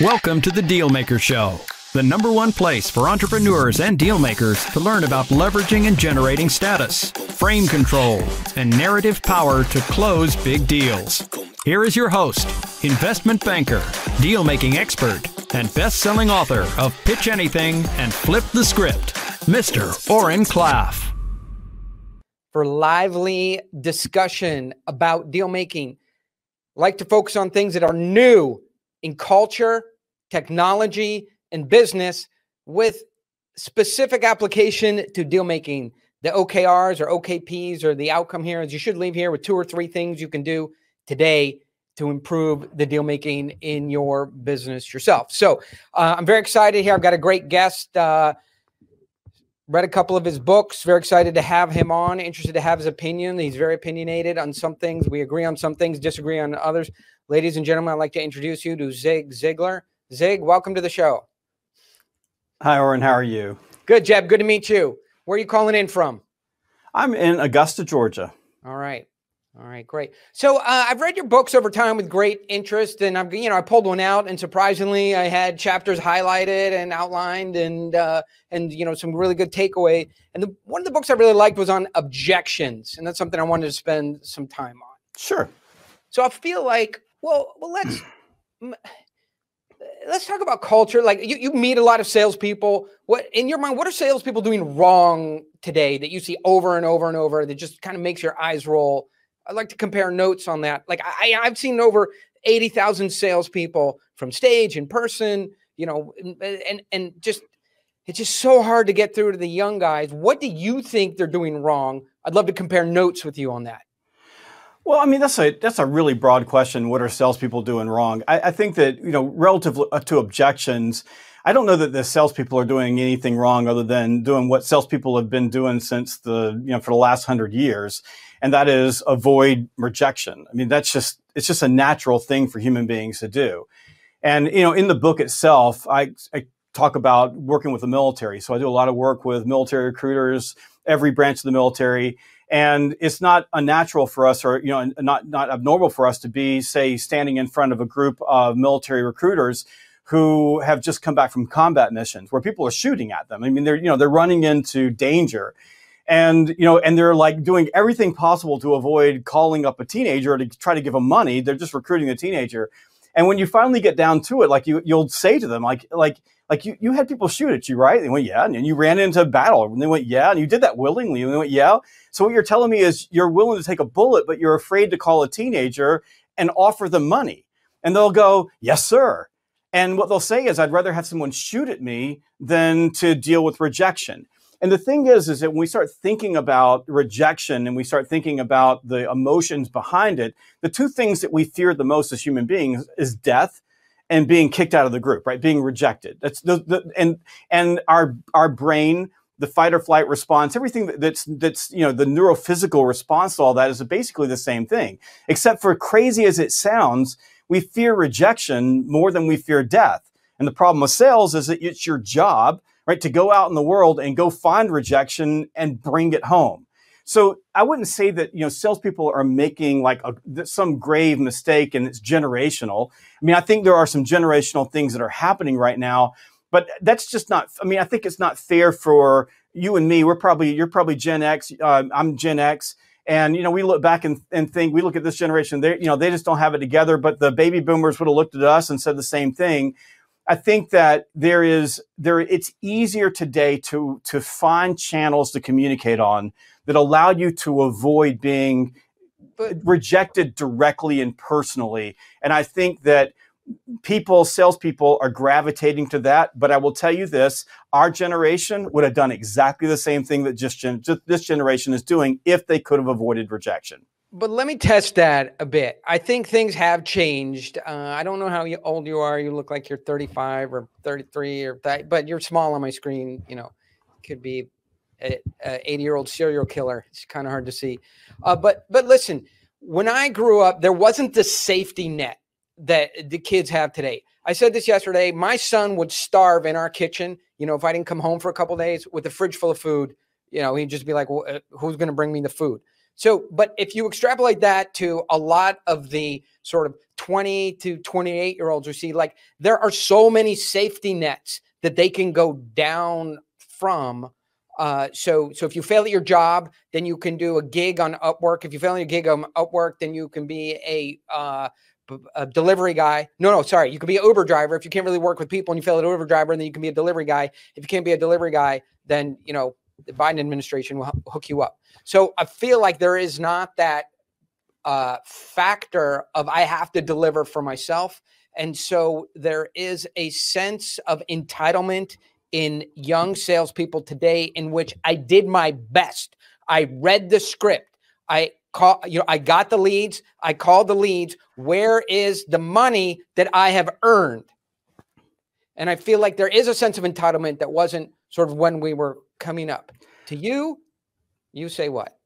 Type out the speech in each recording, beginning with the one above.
Welcome to the Dealmaker Show, the number one place for entrepreneurs and dealmakers to learn about leveraging and generating status, frame control, and narrative power to close big deals. Here is your host, investment banker, deal making expert, and best selling author of Pitch Anything and Flip the Script, Mr. Oren Klaff. For lively discussion about deal making, like to focus on things that are new in culture, technology, and business with specific application to deal making. The OKRs or OKPs or the outcome here is you should leave here with two or three things you can do today to improve the deal making in your business yourself. So uh, I'm very excited here. I've got a great guest. Uh, read a couple of his books. Very excited to have him on. Interested to have his opinion. He's very opinionated on some things. We agree on some things, disagree on others. Ladies and gentlemen, I'd like to introduce you to Zig Ziglar. Zig, welcome to the show. Hi, Oren. How are you? Good, Jeb. Good to meet you. Where are you calling in from? I'm in Augusta, Georgia. All right. All right, great. So uh, I've read your books over time with great interest, and I've you know I pulled one out, and surprisingly, I had chapters highlighted and outlined, and uh, and you know some really good takeaway. And the, one of the books I really liked was on objections, and that's something I wanted to spend some time on. Sure. So I feel like well, well, let's let's talk about culture. Like you, you meet a lot of salespeople. What in your mind? What are salespeople doing wrong today that you see over and over and over that just kind of makes your eyes roll? I'd like to compare notes on that. Like I, I've seen over eighty thousand salespeople from stage in person. You know, and and just it's just so hard to get through to the young guys. What do you think they're doing wrong? I'd love to compare notes with you on that. Well, I mean that's a that's a really broad question. What are salespeople doing wrong? I, I think that you know, relative uh, to objections, I don't know that the salespeople are doing anything wrong other than doing what salespeople have been doing since the you know for the last hundred years, and that is avoid rejection. I mean that's just it's just a natural thing for human beings to do, and you know in the book itself, I, I talk about working with the military. So I do a lot of work with military recruiters, every branch of the military and it's not unnatural for us or, you know, not, not abnormal for us to be, say, standing in front of a group of military recruiters who have just come back from combat missions where people are shooting at them. I mean, they're, you know, they're running into danger. And you know and they're like doing everything possible to avoid calling up a teenager to try to give them money. They're just recruiting the teenager and when you finally get down to it like you you'll say to them like like like you, you had people shoot at you, right? They went, yeah. And you ran into battle and they went, yeah. And you did that willingly. And they went, yeah. So what you're telling me is you're willing to take a bullet, but you're afraid to call a teenager and offer them money. And they'll go, yes, sir. And what they'll say is, I'd rather have someone shoot at me than to deal with rejection. And the thing is, is that when we start thinking about rejection and we start thinking about the emotions behind it, the two things that we fear the most as human beings is death and being kicked out of the group, right? Being rejected. That's the, the and and our our brain, the fight or flight response, everything that's that's you know the neurophysical response to all that is basically the same thing. Except for crazy as it sounds, we fear rejection more than we fear death. And the problem with sales is that it's your job, right, to go out in the world and go find rejection and bring it home. So I wouldn't say that you know salespeople are making like a, some grave mistake and it's generational. I mean, I think there are some generational things that are happening right now, but that's just not. I mean, I think it's not fair for you and me. We're probably you're probably Gen X. Uh, I'm Gen X. And you know, we look back and, and think we look at this generation. They, you know, they just don't have it together. But the baby boomers would have looked at us and said the same thing. I think that there is there. It's easier today to to find channels to communicate on that allow you to avoid being rejected directly and personally. And I think that people, salespeople are gravitating to that. But I will tell you this, our generation would have done exactly the same thing that just, gen- just this generation is doing if they could have avoided rejection. But let me test that a bit. I think things have changed. Uh, I don't know how old you are. You look like you're 35 or 33 or that, but you're small on my screen. You know, could be an 80 year old serial killer. It's kind of hard to see. Uh, but but listen, when I grew up, there wasn't the safety net that the kids have today. I said this yesterday. My son would starve in our kitchen. You know, if I didn't come home for a couple days with a fridge full of food, you know, he'd just be like, well, uh, "Who's going to bring me the food?" So, but if you extrapolate that to a lot of the sort of 20 to 28 year olds you see like there are so many safety nets that they can go down from. Uh, so, so if you fail at your job, then you can do a gig on Upwork. If you fail at your gig on Upwork, then you can be a uh, a delivery guy. No, no, sorry. You can be an Uber driver if you can't really work with people and you fail at Uber driver, and then you can be a delivery guy. If you can't be a delivery guy, then you know the Biden administration will hook you up. So I feel like there is not that uh, factor of I have to deliver for myself, and so there is a sense of entitlement in young salespeople today, in which I did my best. I read the script. I call you know i got the leads i called the leads where is the money that i have earned and i feel like there is a sense of entitlement that wasn't sort of when we were coming up to you you say what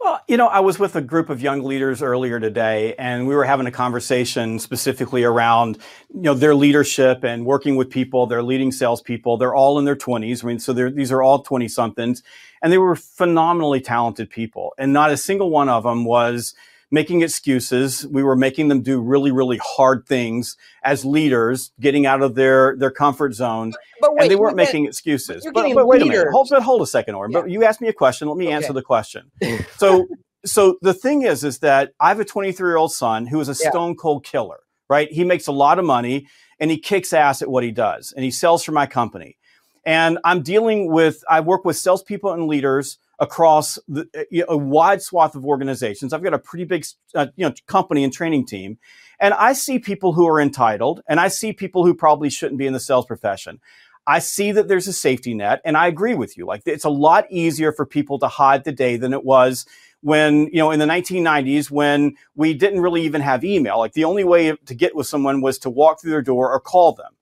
well, you know, I was with a group of young leaders earlier today, and we were having a conversation specifically around, you know, their leadership and working with people. They're leading salespeople. They're all in their 20s. I mean, so these are all 20 somethings, and they were phenomenally talented people. And not a single one of them was making excuses. We were making them do really, really hard things as leaders, getting out of their, their comfort zone. But wait, and they weren't making excuses. But, but, wait a minute. Hold, but hold a second, Oren. Yeah. But you asked me a question. Let me okay. answer the question. So, so the thing is, is that I have a 23 year old son who is a yeah. stone cold killer, right? He makes a lot of money and he kicks ass at what he does and he sells for my company. And I'm dealing with, I work with salespeople and leaders across the, know, a wide swath of organizations. I've got a pretty big, uh, you know, company and training team. And I see people who are entitled and I see people who probably shouldn't be in the sales profession. I see that there's a safety net and I agree with you. Like it's a lot easier for people to hide the day than it was when, you know, in the 1990s when we didn't really even have email. Like the only way to get with someone was to walk through their door or call them.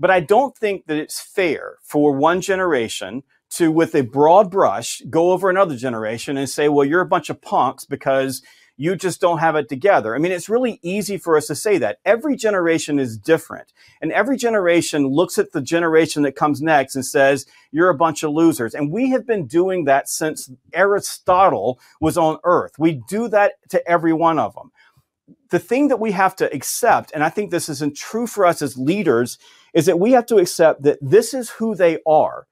But I don't think that it's fair for one generation to, with a broad brush, go over another generation and say, well, you're a bunch of punks because you just don't have it together. I mean, it's really easy for us to say that. Every generation is different. And every generation looks at the generation that comes next and says, you're a bunch of losers. And we have been doing that since Aristotle was on earth. We do that to every one of them. The thing that we have to accept, and I think this isn't true for us as leaders, is that we have to accept that this is who they are.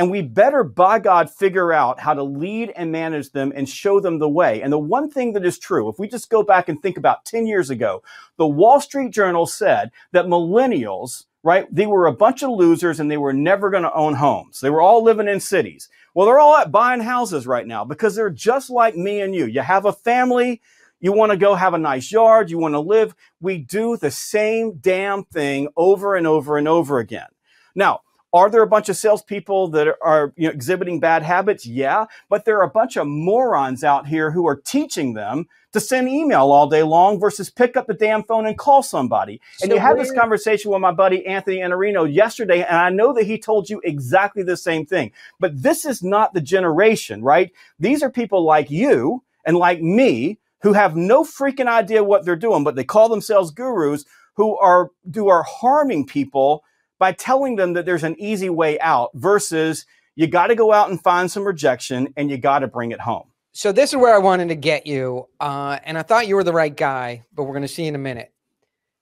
And we better, by God, figure out how to lead and manage them and show them the way. And the one thing that is true, if we just go back and think about 10 years ago, the Wall Street Journal said that millennials, right, they were a bunch of losers and they were never going to own homes. They were all living in cities. Well, they're all at buying houses right now because they're just like me and you. You have a family. You want to go have a nice yard. You want to live. We do the same damn thing over and over and over again. Now, are there a bunch of salespeople that are you know, exhibiting bad habits? Yeah, but there are a bunch of morons out here who are teaching them to send email all day long versus pick up the damn phone and call somebody. And so you had this conversation with my buddy Anthony Iannarino yesterday, and I know that he told you exactly the same thing. But this is not the generation, right? These are people like you and like me who have no freaking idea what they're doing, but they call themselves gurus who are who are harming people by telling them that there's an easy way out versus you got to go out and find some rejection and you got to bring it home. So this is where I wanted to get you, uh, and I thought you were the right guy, but we're going to see in a minute.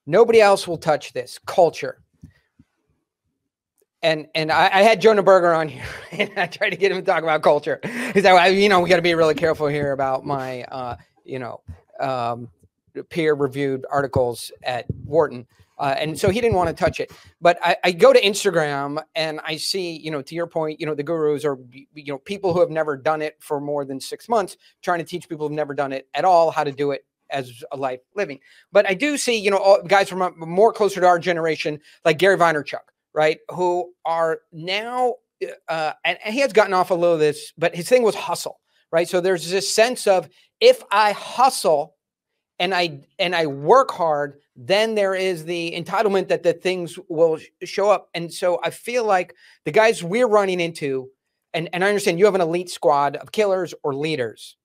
Nobody else will touch this culture. And and I, I had Jonah Berger on here, and I tried to get him to talk about culture. He said, you know, we got to be really careful here about my, uh, you know, um, peer-reviewed articles at Wharton. Uh, and so he didn't want to touch it. But I, I, go to Instagram and I see, you know, to your point, you know, the gurus are, you know, people who have never done it for more than six months, trying to teach people who've never done it at all how to do it as a life living. But I do see, you know, guys from a, more closer to our generation, like Gary Vaynerchuk, right, who are now, uh, and, and he has gotten off a little of this, but his thing was hustle, right? So there's this sense of if I hustle and I and I work hard, then there is the entitlement that the things will show up. And so I feel like the guys we're running into, and, and I understand you have an elite squad of killers or leaders.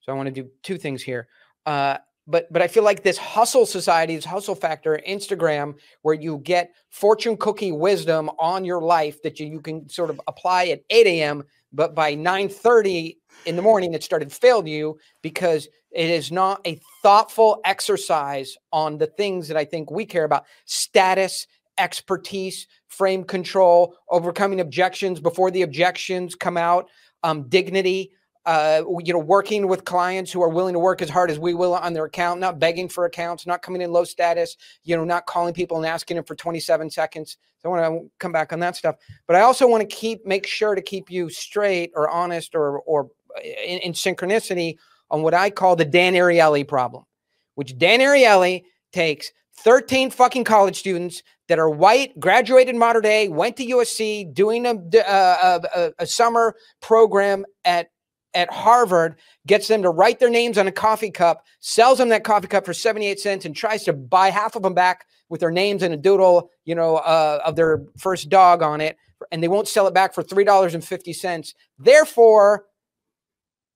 So I want to do two things here. Uh, but but I feel like this hustle society, this hustle factor, Instagram, where you get fortune cookie wisdom on your life that you, you can sort of apply at 8 a.m. but by 9:30 in the morning it started failed you because it is not a thoughtful exercise on the things that I think we care about: status, expertise, frame control, overcoming objections before the objections come out, um, dignity, uh, you know, working with clients who are willing to work as hard as we will on their account, not begging for accounts, not coming in low status, you know, not calling people and asking them for 27 seconds. So I want to come back on that stuff, but I also want to keep make sure to keep you straight or honest or or in, in synchronicity on what I call the Dan Ariely problem, which Dan Ariely takes 13 fucking college students that are white, graduated modern day, went to USC, doing a, uh, a, a, summer program at at Harvard gets them to write their names on a coffee cup, sells them that coffee cup for 78 cents, and tries to buy half of them back with their names and a doodle, you know, uh, of their first dog on it, and they won't sell it back for three dollars and fifty cents. Therefore,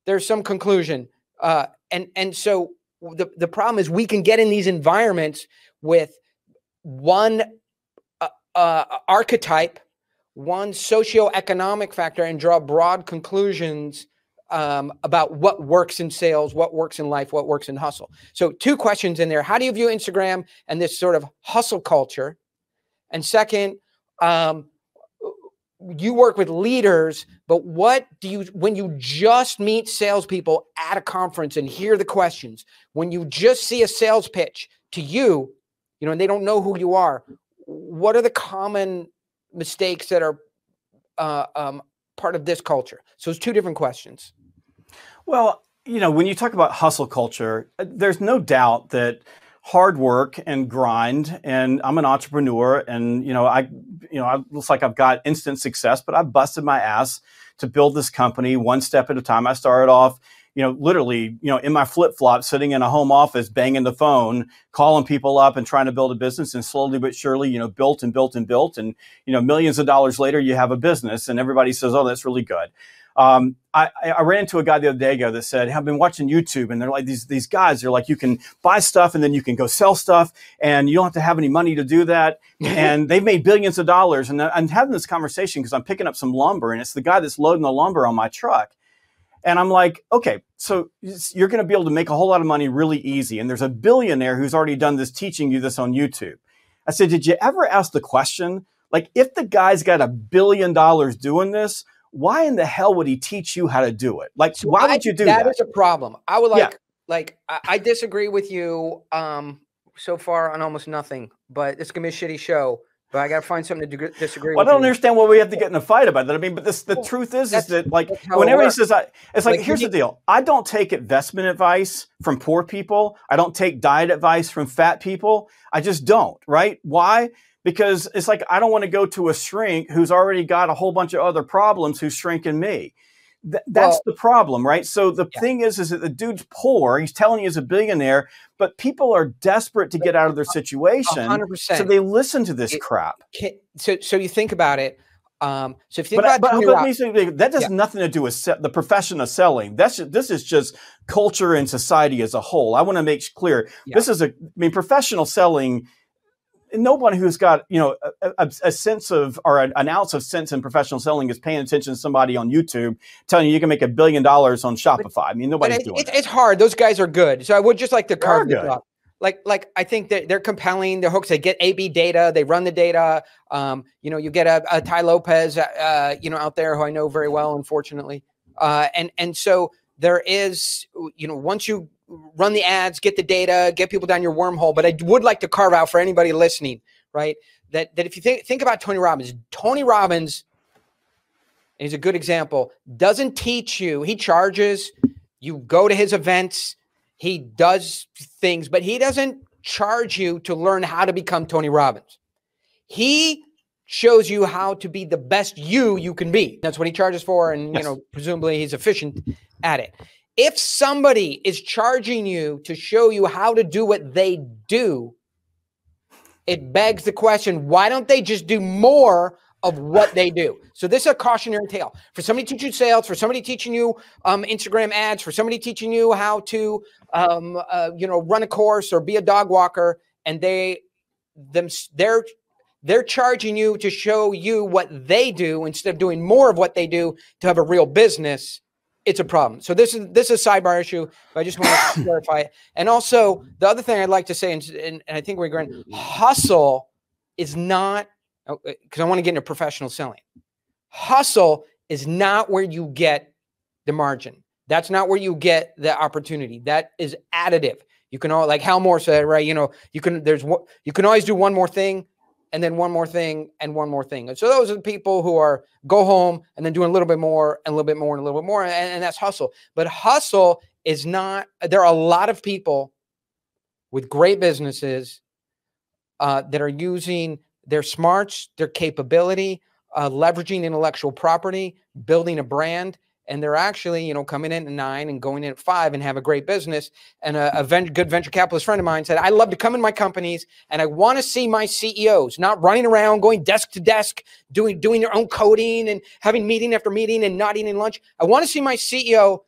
there's some conclusion, uh, and and so the the problem is we can get in these environments with one uh, uh archetype, one socioeconomic factor, and draw broad conclusions um, about what works in sales, what works in life, what works in hustle. So, two questions in there. How do you view Instagram and this sort of hustle culture? And second, um, you work with leaders, but what do you, when you just meet salespeople at a conference and hear the questions, when you just see a sales pitch to you, you know, and they don't know who you are, what are the common mistakes that are uh, um, part of this culture? So it's two different questions. Well, you know, when you talk about hustle culture, there's no doubt that hard work and grind and I'm an entrepreneur and you know I you know it looks like I've got instant success but I've busted my ass to build this company one step at a time. I started off you know, literally, you know, in my flip flop, sitting in a home office, banging the phone, calling people up and trying to build a business. And slowly but surely, you know, built and built and built. And, you know, millions of dollars later, you have a business and everybody says, oh, that's really good. Um, I, I, ran into a guy the other day ago that said, I've been watching YouTube and they're like these, these guys, they're like, you can buy stuff and then you can go sell stuff and you don't have to have any money to do that. and they've made billions of dollars. And I'm having this conversation because I'm picking up some lumber and it's the guy that's loading the lumber on my truck. And I'm like, okay, so you're going to be able to make a whole lot of money really easy. And there's a billionaire who's already done this, teaching you this on YouTube. I said, did you ever ask the question, like, if the guy's got a billion dollars doing this, why in the hell would he teach you how to do it? Like, so why I, would you do that? That is a problem. I would like, yeah. like, I, I, disagree with you um, so far on almost nothing, but it's gonna be a shitty show. But I got to find something to disagree. Well, I don't you. understand why we have to get in a fight about that. I mean, but this the well, truth is, is that like whenever he says, I, it's like, like here's the deal. I don't take investment advice from poor people. I don't take diet advice from fat people. I just don't. Right? Why? Because it's like I don't want to go to a shrink who's already got a whole bunch of other problems who's shrinking me. Th- that's well, the problem, right? So the yeah. thing is, is that the dude's poor. He's telling you he's a billionaire, but people are desperate to get out of their situation. 100%. So they listen to this it, crap. So, so you think about it. Um, so if you think but, about but, but that has yeah. nothing to do with se- the profession of selling. That's just, this is just culture and society as a whole. I want to make clear yeah. this is a. I mean, professional selling no one who's got you know a, a, sense of or an, an, ounce of sense in professional selling is paying attention to somebody on YouTube telling you you can make a billion dollars on Shopify. I mean, nobody's it, doing it, It's hard. Those guys are good. So I would just like to carve this up. Like, like I think that they're compelling. The hooks. They get A/B data. They run the data. Um, you know, you get a, a Tai Lopez, uh, you know, out there who I know very well, unfortunately. Uh, and and so there is, you know, once you run the ads, get the data, get people down your wormhole. But I would like to carve out for anybody listening, right? That that if you think think about Tony Robbins, Tony Robbins is a good example. Doesn't teach you. He charges. You go to his events. He does things, but he doesn't charge you to learn how to become Tony Robbins. He shows you how to be the best you you can be. That's what he charges for, and yes. you know, presumably he's efficient at it. If somebody is charging you to show you how to do what they do, it begs the question why don't they just do more of what they do? So, this is a cautionary tale for somebody teaching sales, for somebody teaching you um, Instagram ads, for somebody teaching you how to, um, uh, you know, run a course or be a dog walker, and they, them, they're they're charging you to show you what they do instead of doing more of what they do to have a real business it's a problem. So this is this is a sidebar issue. But I just want to clarify it. And also the other thing I'd like to say, and, and, and I think we're going hustle is not oh, uh, because I want to get into professional selling. Hustle is not where you get the margin. That's not where you get the opportunity. That is additive. You can all like Hal Moore said, right? You know, you can there's what you can always do one more thing and then one more thing and one more thing. And so those are the people who are go home and then doing a little bit more and a little bit more and a little bit more. And, and that's hustle. But hustle is not, there are a lot of people with great businesses uh, that are using their smarts, their capability, uh, leveraging intellectual property, building a brand, and they're actually, you know, coming in at nine and going in at five and have a great business. And a, a ven- good venture capitalist friend of mine said, I love to come in my companies and I want to see my CEOs not running around, going desk to desk, doing doing their own coding and having meeting after meeting and not eating lunch. I want to see my CEO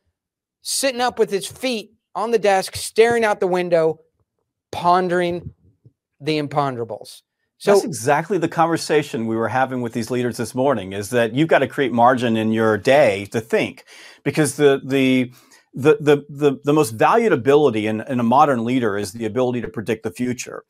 sitting up with his feet on the desk, staring out the window, pondering the imponderables. So that's exactly the conversation we were having with these leaders this morning is that you've got to create margin in your day to think because the the the the the, the most valued ability in, in a modern leader is the ability to predict the future.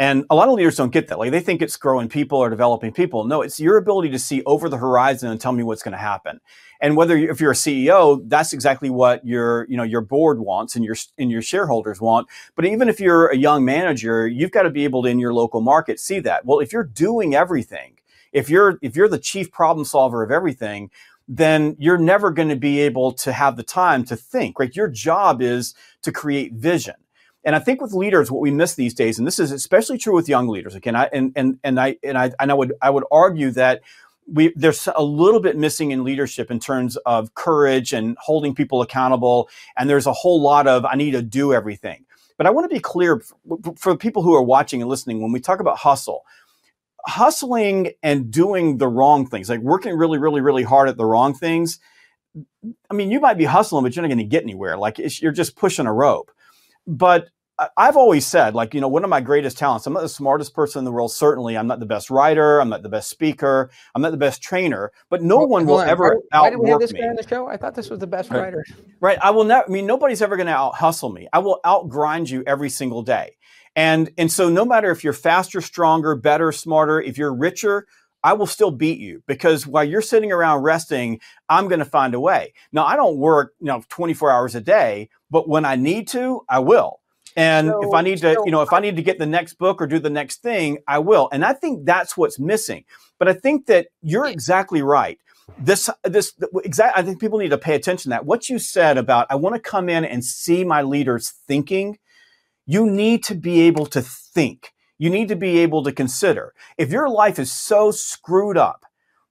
And a lot of leaders don't get that. Like they think it's growing people or developing people. No, it's your ability to see over the horizon and tell me what's going to happen. And whether you, if you're a CEO, that's exactly what your you know your board wants and your and your shareholders want. But even if you're a young manager, you've got to be able to in your local market see that. Well, if you're doing everything, if you're if you're the chief problem solver of everything, then you're never going to be able to have the time to think. Right? Your job is to create vision. And I think with leaders, what we miss these days, and this is especially true with young leaders, again, I, and and and I and I and I would I would argue that we there's a little bit missing in leadership in terms of courage and holding people accountable, and there's a whole lot of I need to do everything. But I want to be clear for people who are watching and listening when we talk about hustle. Hustling and doing the wrong things, like working really, really, really hard at the wrong things. I mean, you might be hustling, but you're not going to get anywhere. Like you're just pushing a rope but I've always said, like, you know, one of my greatest talents, I'm not the smartest person in the world, certainly. I'm not the best writer. I'm not the best speaker. I'm not the best trainer, but no well, one will on. ever why, why did we have this me. guy on the show? I thought this was the best right. writer. Right. I will never, I mean, nobody's ever going to out hustle me. I will out grind you every single day. And, and so no matter if you're faster, stronger, better, smarter, if you're richer, I will still beat you because while you're sitting around resting, I'm going to find a way. Now, I don't work, you know, 24 hours a day, but when I need to, I will. And so, if I need to, so you know, if I need to get the next book or do the next thing, I will. And I think that's what's missing. But I think that you're exactly right. This, this, exact. I think people need to pay attention to that. What you said about I want to come in and see my leaders thinking. You need to be able to think. You need to be able to consider. If your life is so screwed up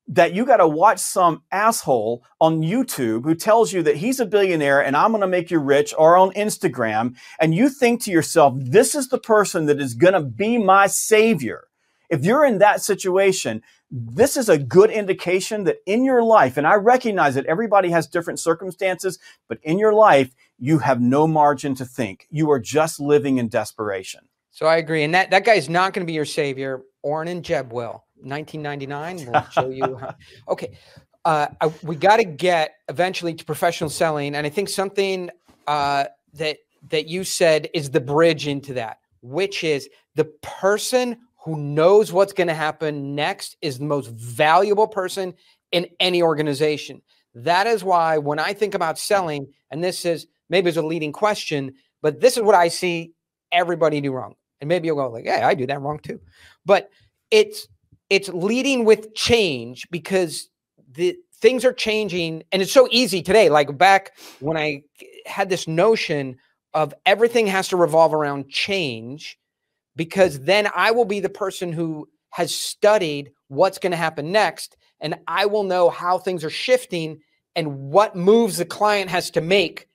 that you got to watch some asshole on YouTube who tells you that he's a billionaire and I'm going to make you rich or on Instagram. And you think to yourself, this is the person that is going to be my savior. If you're in that situation, this is a good indication that in your life, and I recognize that everybody has different circumstances, but in your life, you have no margin to think. You are just living in desperation. So I agree. And that, that guy is not going to be your savior. Oren and Jeb will. 1999. We'll show you. Okay. Uh, I, we got to get eventually to professional selling. And I think something uh, that, that you said is the bridge into that, which is the person who knows what's going to happen next is the most valuable person in any organization. That is why when I think about selling, and this is maybe is a leading question, but this is what I see everybody do wrong. And maybe you'll go like, "Yeah, I do that wrong too." But it's it's leading with change because the things are changing and it's so easy today like back when i had this notion of everything has to revolve around change because then i will be the person who has studied what's going to happen next and i will know how things are shifting and what moves the client has to make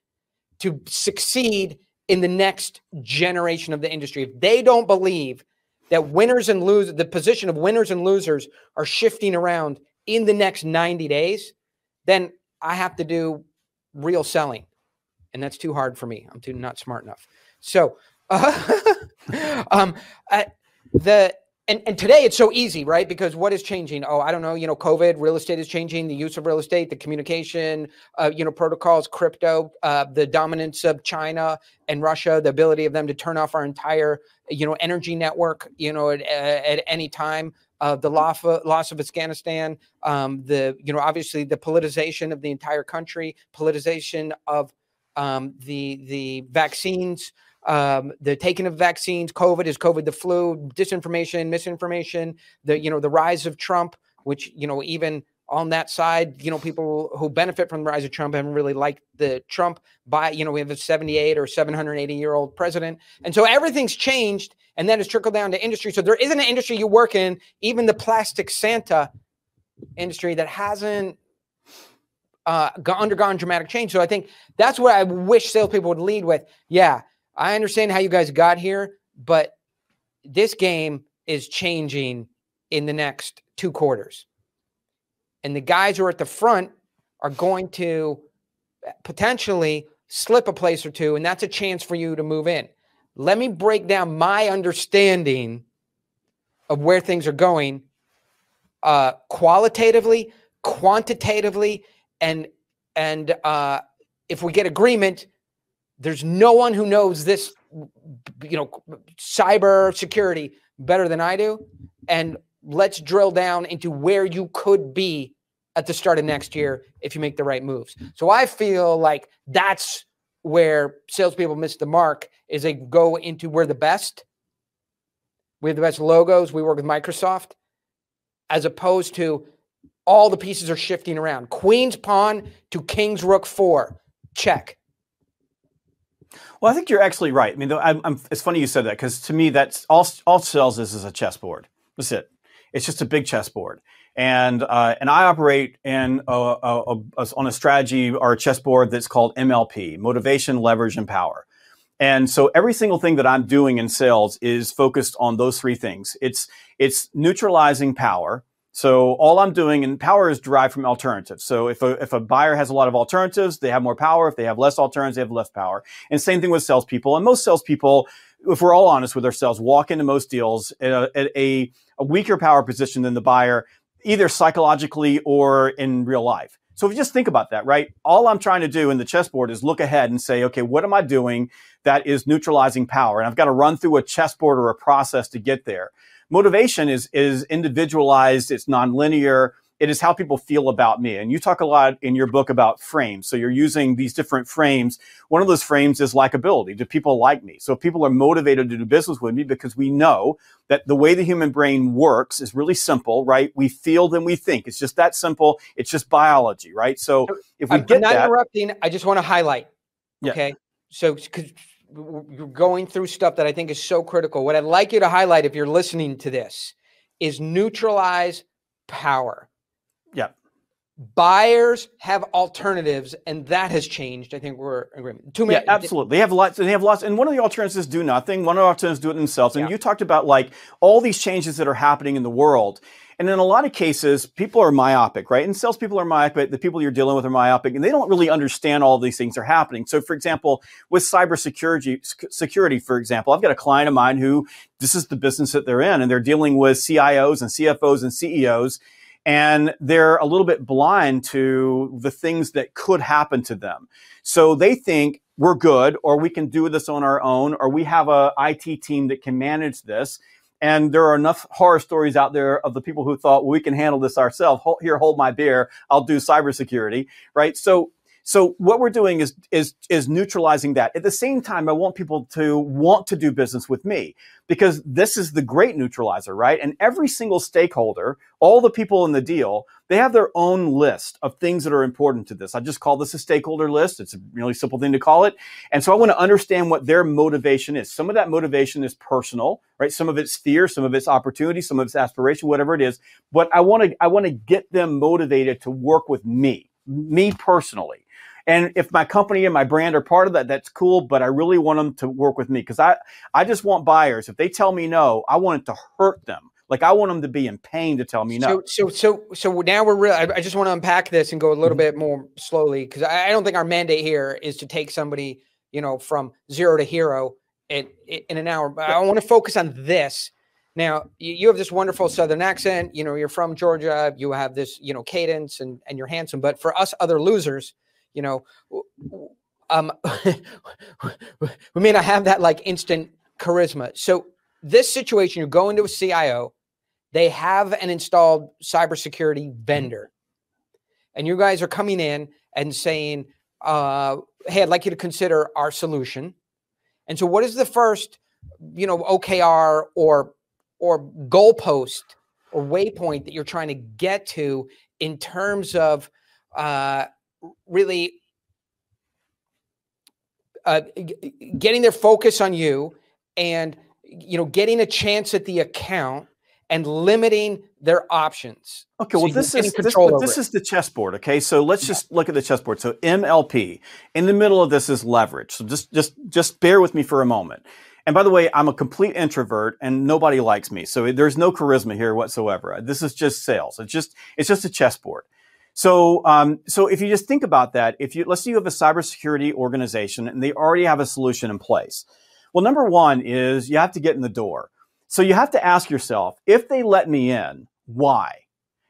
to succeed in the next generation of the industry if they don't believe that winners and losers, the position of winners and losers are shifting around in the next 90 days, then I have to do real selling. And that's too hard for me. I'm too not smart enough. So, uh, um, I, the and and today it's so easy, right? Because what is changing? Oh, I don't know. You know, COVID, real estate is changing. The use of real estate, the communication, uh, you know, protocols, crypto, uh, the dominance of China and Russia, the ability of them to turn off our entire, you know, energy network, you know, at, at any time. Uh, the loss of, loss of Afghanistan, um, the you know, obviously the politicization of the entire country, politicization of um, the the vaccines um, the taking of vaccines, COVID is COVID the flu, disinformation, misinformation, the you know the rise of Trump, which you know even on that side, you know people who benefit from the rise of Trump haven't really liked the Trump by you know we have a 78 or 780 year old president, and so everything's changed, and then it's trickled down to industry. So there isn't an industry you work in, even the plastic Santa industry that hasn't uh, undergone dramatic change. So I think that's what I wish salespeople would lead with. Yeah, I understand how you guys got here, but this game is changing in the next two quarters. And the guys who are at the front are going to potentially slip a place or two, and that's a chance for you to move in. Let me break down my understanding of where things are going uh, qualitatively, quantitatively, and and uh, if we get agreement, there's no one who knows this, you know, cyber security better than I do. And let's drill down into where you could be at the start of next year if you make the right moves. So I feel like that's where salespeople miss the mark is they go into we're the best. We have the best logos. We work with Microsoft, as opposed to all the pieces are shifting around. Queen's pawn to King's rook four. Check. Well, I think you're actually right. I mean, I'm, I'm, it's funny you said that because to me, that's all. All sales is is a chessboard. That's it. It's just a big chessboard, and uh, and I operate in a, a, a, on a strategy or a chessboard that's called MLP: motivation, leverage, and power. And so every single thing that I'm doing in sales is focused on those three things. It's it's neutralizing power so all I'm doing, and power is derived from alternatives. So if a, if a buyer has a lot of alternatives, they have more power. If they have less alternatives, they have less power. And same thing with salespeople. And most salespeople, if we're all honest with ourselves, walk into most deals at a, at a, a weaker power position than the buyer, either psychologically or in real life. So if you just think about that, right? All I'm trying to do in the chessboard is look ahead and say, okay, what am I doing that is neutralizing power? And I've got to run through a chessboard or a process to get there. Motivation is, is individualized. It's nonlinear. It is how people feel about me. And you talk a lot in your book about frames. So you're using these different frames. One of those frames is likability. Do people like me? So people are motivated to do business with me because we know that the way the human brain works is really simple, right? We feel then we think. It's just that simple. It's just biology, right? So if we I'm get not that, interrupting, I just want to highlight. Yeah. Okay. So because you're going through stuff that I think is so critical. What I'd like you to highlight if you're listening to this is neutralize power. Yeah. Buyers have alternatives, and that has changed. I think we're agreement. Too many. Yeah, absolutely. They have lots, and they have lots. And one of the alternatives is do nothing. One of the alternatives do it themselves. And yeah. you talked about like all these changes that are happening in the world. And in a lot of cases, people are myopic, right? And salespeople are myopic. The people you're dealing with are myopic, and they don't really understand all these things are happening. So, for example, with cybersecurity, security, for example, I've got a client of mine who this is the business that they're in, and they're dealing with CIOs and CFOs and CEOs, and they're a little bit blind to the things that could happen to them. So they think we're good, or we can do this on our own, or we have a IT team that can manage this. And there are enough horror stories out there of the people who thought, well, we can handle this ourselves. Here, hold my beer. I'll do cybersecurity, right? So so what we're doing is is is neutralizing that. At the same time, I want people to want to do business with me because this is the great neutralizer, right? And every single stakeholder, all the people in the deal, they have their own list of things that are important to this. I just call this a stakeholder list. It's a really simple thing to call it. And so I want to understand what their motivation is. Some of that motivation is personal, right? Some of it's fear, some of it's opportunity, some of it's aspiration, whatever it is. But I want to I want to get them motivated to work with me, me personally. And if my company and my brand are part of that, that's cool. But I really want them to work with me because I, I just want buyers. If they tell me no, I want it to hurt them. Like I want them to be in pain to tell me no. So, so, so, so now we're real. I, I just want to unpack this and go a little mm-hmm. bit more slowly because I, I, don't think our mandate here is to take somebody, you know, from zero to hero in, in an hour. But I want to focus on this Now you have this wonderful Southern accent. You know, you're from Georgia. You have this, you know, cadence, and and you're handsome. But for us other losers, you know, um, we may not have that like instant charisma. So this situation, you go into a CIO, they have an installed cybersecurity vendor, and you guys are coming in and saying, uh, "Hey, I'd like you to consider our solution." And so, what is the first, you know, OKR or or goalpost or waypoint that you're trying to get to in terms of uh, really uh, g- getting their focus on you and you know getting a chance at the account and limiting their options. Okay, well, this is this, this is the chessboard. Okay, so let's just look at the chessboard. So MLP in the middle of this is leverage. So just just just bear with me for a moment. And by the way, I'm a complete introvert and nobody likes me. So there's no charisma here whatsoever. This is just sales. It's just, it's just a chessboard. So, um, so if you just think about that, if you, let's say you have a cybersecurity organization and they already have a solution in place. Well, number one is you have to get in the door. So you have to ask yourself, if they let me in, why?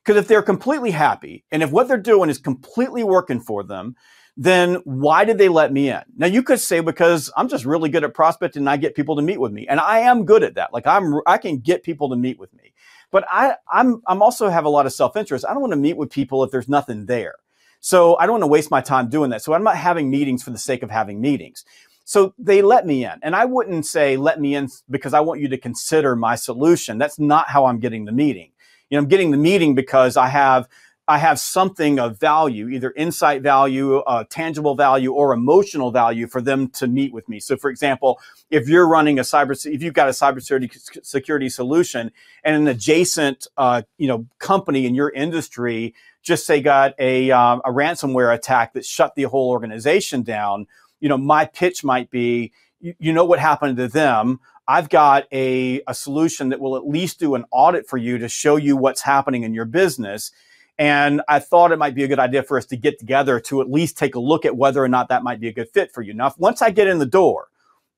Because if they're completely happy and if what they're doing is completely working for them, then why did they let me in? Now you could say because I'm just really good at prospecting and I get people to meet with me. And I am good at that. Like I'm I can get people to meet with me. But I I'm I'm also have a lot of self-interest. I don't want to meet with people if there's nothing there. So I don't want to waste my time doing that. So I'm not having meetings for the sake of having meetings. So they let me in. And I wouldn't say let me in because I want you to consider my solution. That's not how I'm getting the meeting. You know, I'm getting the meeting because I have I have something of value, either insight value, uh, tangible value, or emotional value for them to meet with me. So, for example, if you're running a cyber, if you've got a cybersecurity security solution and an adjacent, uh, you know, company in your industry just say got a um, a ransomware attack that shut the whole organization down, you know, my pitch might be, you, you know, what happened to them. I've got a, a solution that will at least do an audit for you to show you what's happening in your business and I thought it might be a good idea for us to get together to at least take a look at whether or not that might be a good fit for you. Now, once I get in the door,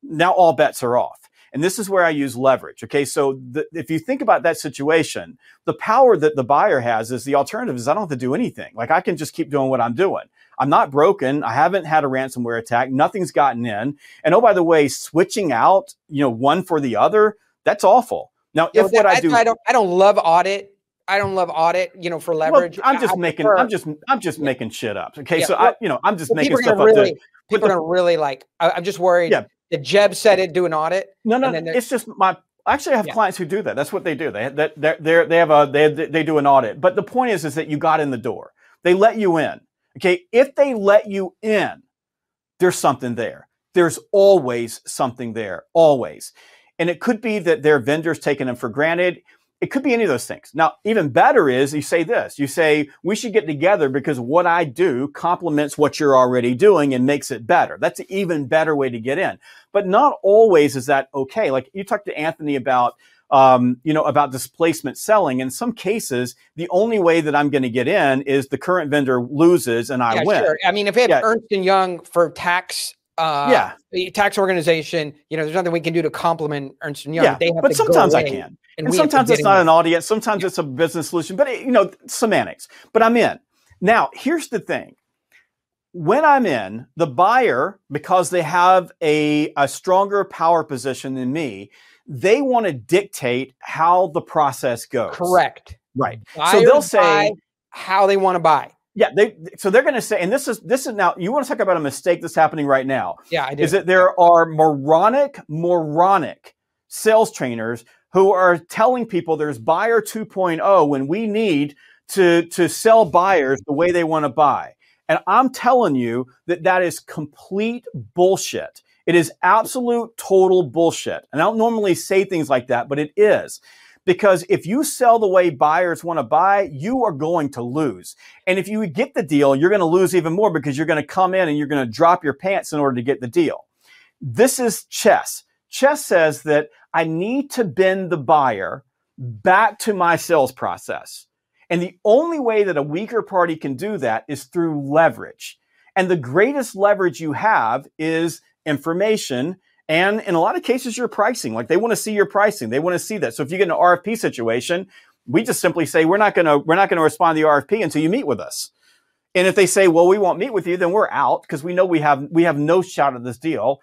now all bets are off. And this is where I use leverage. Okay. So the, if you think about that situation, the power that the buyer has is the alternative is I don't have to do anything. Like I can just keep doing what I'm doing. I'm not broken. I haven't had a ransomware attack. Nothing's gotten in. And oh, by the way, switching out, you know, one for the other, that's awful. Now, if what I do, I don't, I don't love audit I don't love audit, you know, for leverage. Well, I'm just I making, prefer, I'm just, I'm just yeah. making shit up. Okay, yeah. so well, I, you know, I'm just well, making stuff really, up. people are really like. I, am just worried. Yeah. That Jeb said it, do an audit. No, no, it's just my. Actually, I have yeah. clients who do that. That's what they do. They that they they have a they they do an audit. But the point is, is that you got in the door. They let you in. Okay, if they let you in, there's something there. There's always something there. Always. And it could be that their vendors taking them for granted. It could be any of those things. Now, even better is you say this. You say, we should get together because what I do complements what you're already doing and makes it better. That's an even better way to get in. But not always is that okay. Like you talked to Anthony about, um, you know, about displacement selling. In some cases, the only way that I'm going to get in is the current vendor loses and I yeah, win. Sure. I mean, if we have yeah. Ernst and Young for tax uh, yeah, the tax organization, you know, there's nothing we can do to complement Ernst and Young. Yeah, but sometimes I can. And, and sometimes it's not an audience. Sometimes yeah. it's a business solution, but it, you know, semantics. But I'm in. Now, here's the thing. When I'm in, the buyer, because they have a, a stronger power position than me, they want to dictate how the process goes. Correct. Right. So they'll say how they want to buy. Yeah, they so they're going to say, and this is this is now. You want to talk about a mistake that's happening right now? Yeah, I do. Is that there are moronic, moronic sales trainers who are telling people there's buyer 2.0 when we need to to sell buyers the way they want to buy. And I'm telling you that that is complete bullshit. It is absolute total bullshit. And I don't normally say things like that, but it is. Because if you sell the way buyers want to buy, you are going to lose. And if you get the deal, you're going to lose even more because you're going to come in and you're going to drop your pants in order to get the deal. This is chess. Chess says that I need to bend the buyer back to my sales process. And the only way that a weaker party can do that is through leverage. And the greatest leverage you have is information And in a lot of cases, your pricing, like they want to see your pricing. They want to see that. So if you get an RFP situation, we just simply say, we're not going to, we're not going to respond to the RFP until you meet with us. And if they say, well, we won't meet with you, then we're out because we know we have, we have no shot at this deal.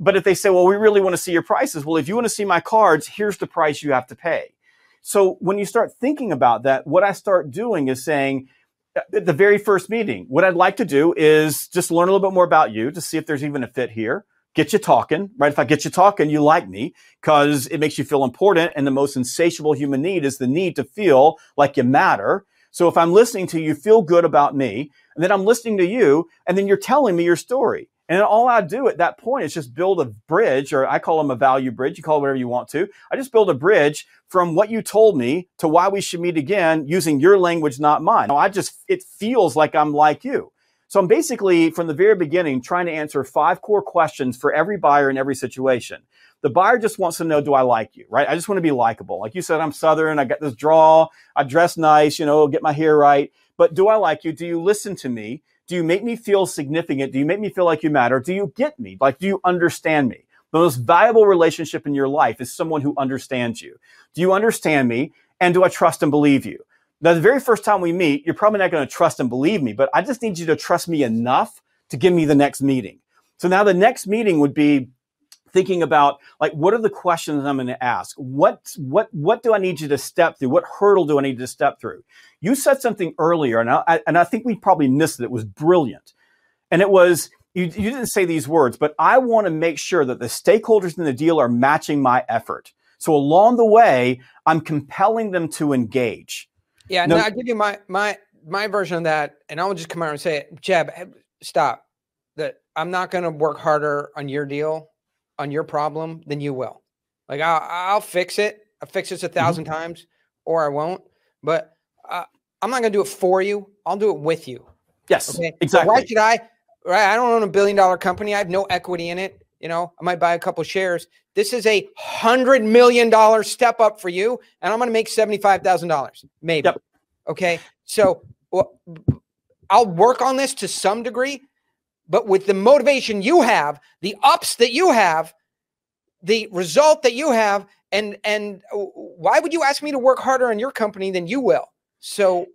But if they say, well, we really want to see your prices. Well, if you want to see my cards, here's the price you have to pay. So when you start thinking about that, what I start doing is saying, uh, at the very first meeting, what I'd like to do is just learn a little bit more about you to see if there's even a fit here get you talking, right? If I get you talking, you like me because it makes you feel important. And the most insatiable human need is the need to feel like you matter. So if I'm listening to you, feel good about me, and then I'm listening to you, and then you're telling me your story. And all I do at that point is just build a bridge, or I call them a value bridge. You call it whatever you want to. I just build a bridge from what you told me to why we should meet again using your language, not mine. Now, I just, it feels like I'm like you. So I'm basically from the very beginning trying to answer five core questions for every buyer in every situation. The buyer just wants to know, do I like you? Right? I just want to be likable. Like you said, I'm Southern. I got this draw. I dress nice, you know, get my hair right. But do I like you? Do you listen to me? Do you make me feel significant? Do you make me feel like you matter? Do you get me? Like, do you understand me? The most valuable relationship in your life is someone who understands you. Do you understand me? And do I trust and believe you? Now, the very first time we meet, you're probably not going to trust and believe me, but I just need you to trust me enough to give me the next meeting. So now the next meeting would be thinking about like what are the questions I'm going to ask? What what what do I need you to step through? What hurdle do I need to step through? You said something earlier, and I, and I think we probably missed it. It was brilliant, and it was you, you didn't say these words, but I want to make sure that the stakeholders in the deal are matching my effort. So along the way, I'm compelling them to engage. Yeah, no, I'll give you my my my version of that, and I'll just come out and say, it Jeb, eh, stop. That I'm not going to work harder on your deal, on your problem than you will. Like I'll I'll fix it. I'll fix this a 1000 mm-hmm. times, or I won't. But uh, I'm not going to do it for you. I'll do it with you. Yes, okay? exactly. So why should I? Right, I don't own a billion dollar company. I have no equity in it. You know, I might buy a couple shares. This is a hundred million dollar step up for you, and I'm going to make seventy five thousand dollars, maybe. Yep. Okay, so well, I'll work on this to some degree, but with the motivation you have, the ups that you have, the result that you have, and and uh, why would you ask me to work harder on your company than you will? So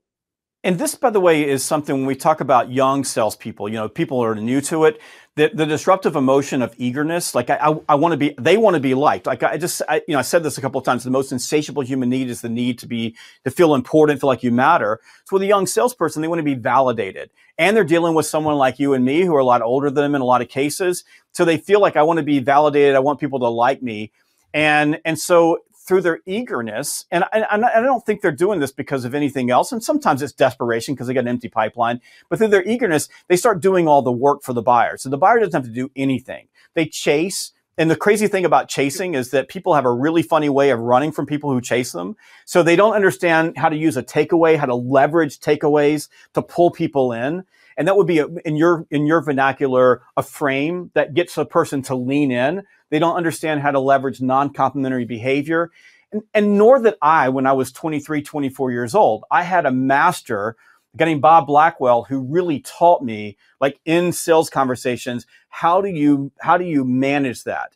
and this, by the way, is something when we talk about young salespeople, you know, people are new to it, the, the disruptive emotion of eagerness, like I, I, I want to be, they want to be liked. Like I just, I, you know, I said this a couple of times. The most insatiable human need is the need to be, to feel important, feel like you matter. So with a young salesperson, they want to be validated and they're dealing with someone like you and me who are a lot older than them in a lot of cases. So they feel like I want to be validated. I want people to like me. And, and so through their eagerness, and I, I, don't think they're doing this because of anything else. And sometimes it's desperation because they got an empty pipeline. But through their eagerness, they start doing all the work for the buyer. So the buyer doesn't have to do anything. They chase. And the crazy thing about chasing is that people have a really funny way of running from people who chase them. So they don't understand how to use a takeaway, how to leverage takeaways to pull people in. And that would be a, in your, in your vernacular, a frame that gets a person to lean in they don't understand how to leverage non-complimentary behavior. And, and nor that I, when I was 23, 24 years old, I had a master, a guy named Bob Blackwell, who really taught me, like in sales conversations, how do you, how do you manage that?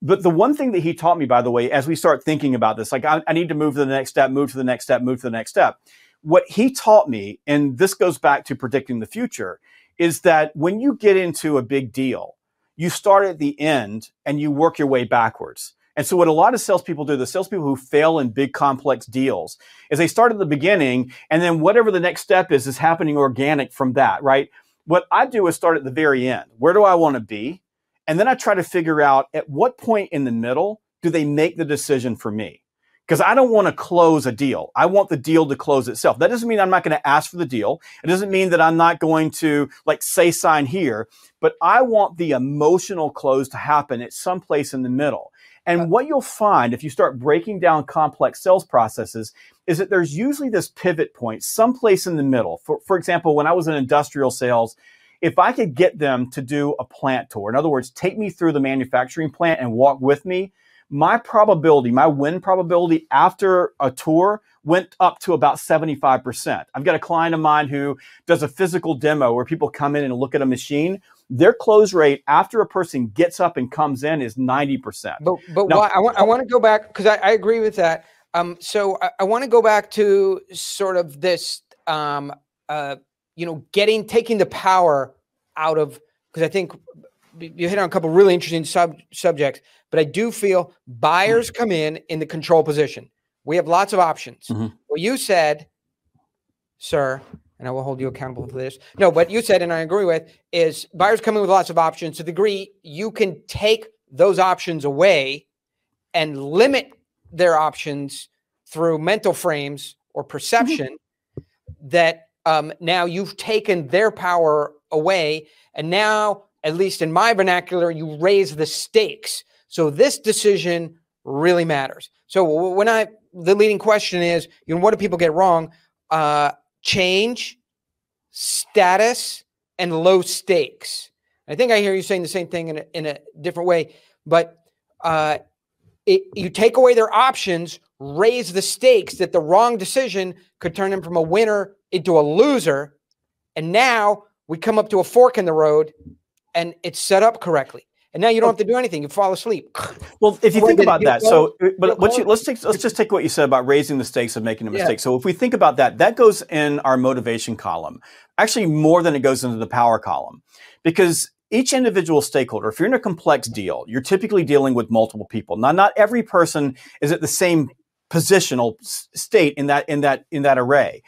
But the one thing that he taught me, by the way, as we start thinking about this, like I, I need to move to the next step, move to the next step, move to the next step. What he taught me, and this goes back to predicting the future, is that when you get into a big deal, you start at the end and you work your way backwards. And so what a lot of salespeople do, the salespeople who fail in big complex deals, is they start at the beginning and then whatever the next step is, is happening organic from that, right? What I do is start at the very end. Where do I want to be? And then I try to figure out at what point in the middle do they make the decision for me? Because I don't want to close a deal. I want the deal to close itself. That doesn't mean I'm not going to ask for the deal. It doesn't mean that I'm not going to like say sign here, but I want the emotional close to happen at some place in the middle. And uh, what you'll find if you start breaking down complex sales processes is that there's usually this pivot point someplace in the middle. For, for example, when I was in industrial sales, if I could get them to do a plant tour, in other words, take me through the manufacturing plant and walk with me, my probability, my win probability after a tour went up to about 75%. I've got a client of mine who does a physical demo where people come in and look at a machine. their close rate after a person gets up and comes in is 90%. But, but now, why, I, want, I want to go back because I, I, agree with that. Um, so I, I want to go back to sort of this, um, uh, you know, getting, taking the power out of, because I think you hit on a couple really interesting sub, subjects, but I do feel buyers come in in the control position. We have lots of options. Mm-hmm. Well, you said, sir, and I will hold you accountable for this. No, what you said, and I agree with, is buyers coming with lots of options. To the degree you can take those options away and limit their options through mental frames or perception, mm-hmm. that um, now you've taken their power away. And now, at least in my vernacular, you raise the stakes. So this decision really matters. So when I, the leading question is, you know, what do people get wrong? Uh, change, status, and low stakes. I think I hear you saying the same thing in a, in a different way, but uh, it, you take away their options, raise the stakes that the wrong decision could turn them from a winner into a loser. And now we come up to a fork in the road and it's set up correctly and now you don't have to do anything. You fall asleep. Well, if you think about that, so uh, but what you, let's take let's just take what you said about raising the stakes of making a mistake. Yeah. So if we think about that, that goes in our motivation column. Actually, more than it goes into the power column, because each individual stakeholder, if you're in a complex deal, you're typically dealing with multiple people. Now, not every person is at the same positional state in that in that in that array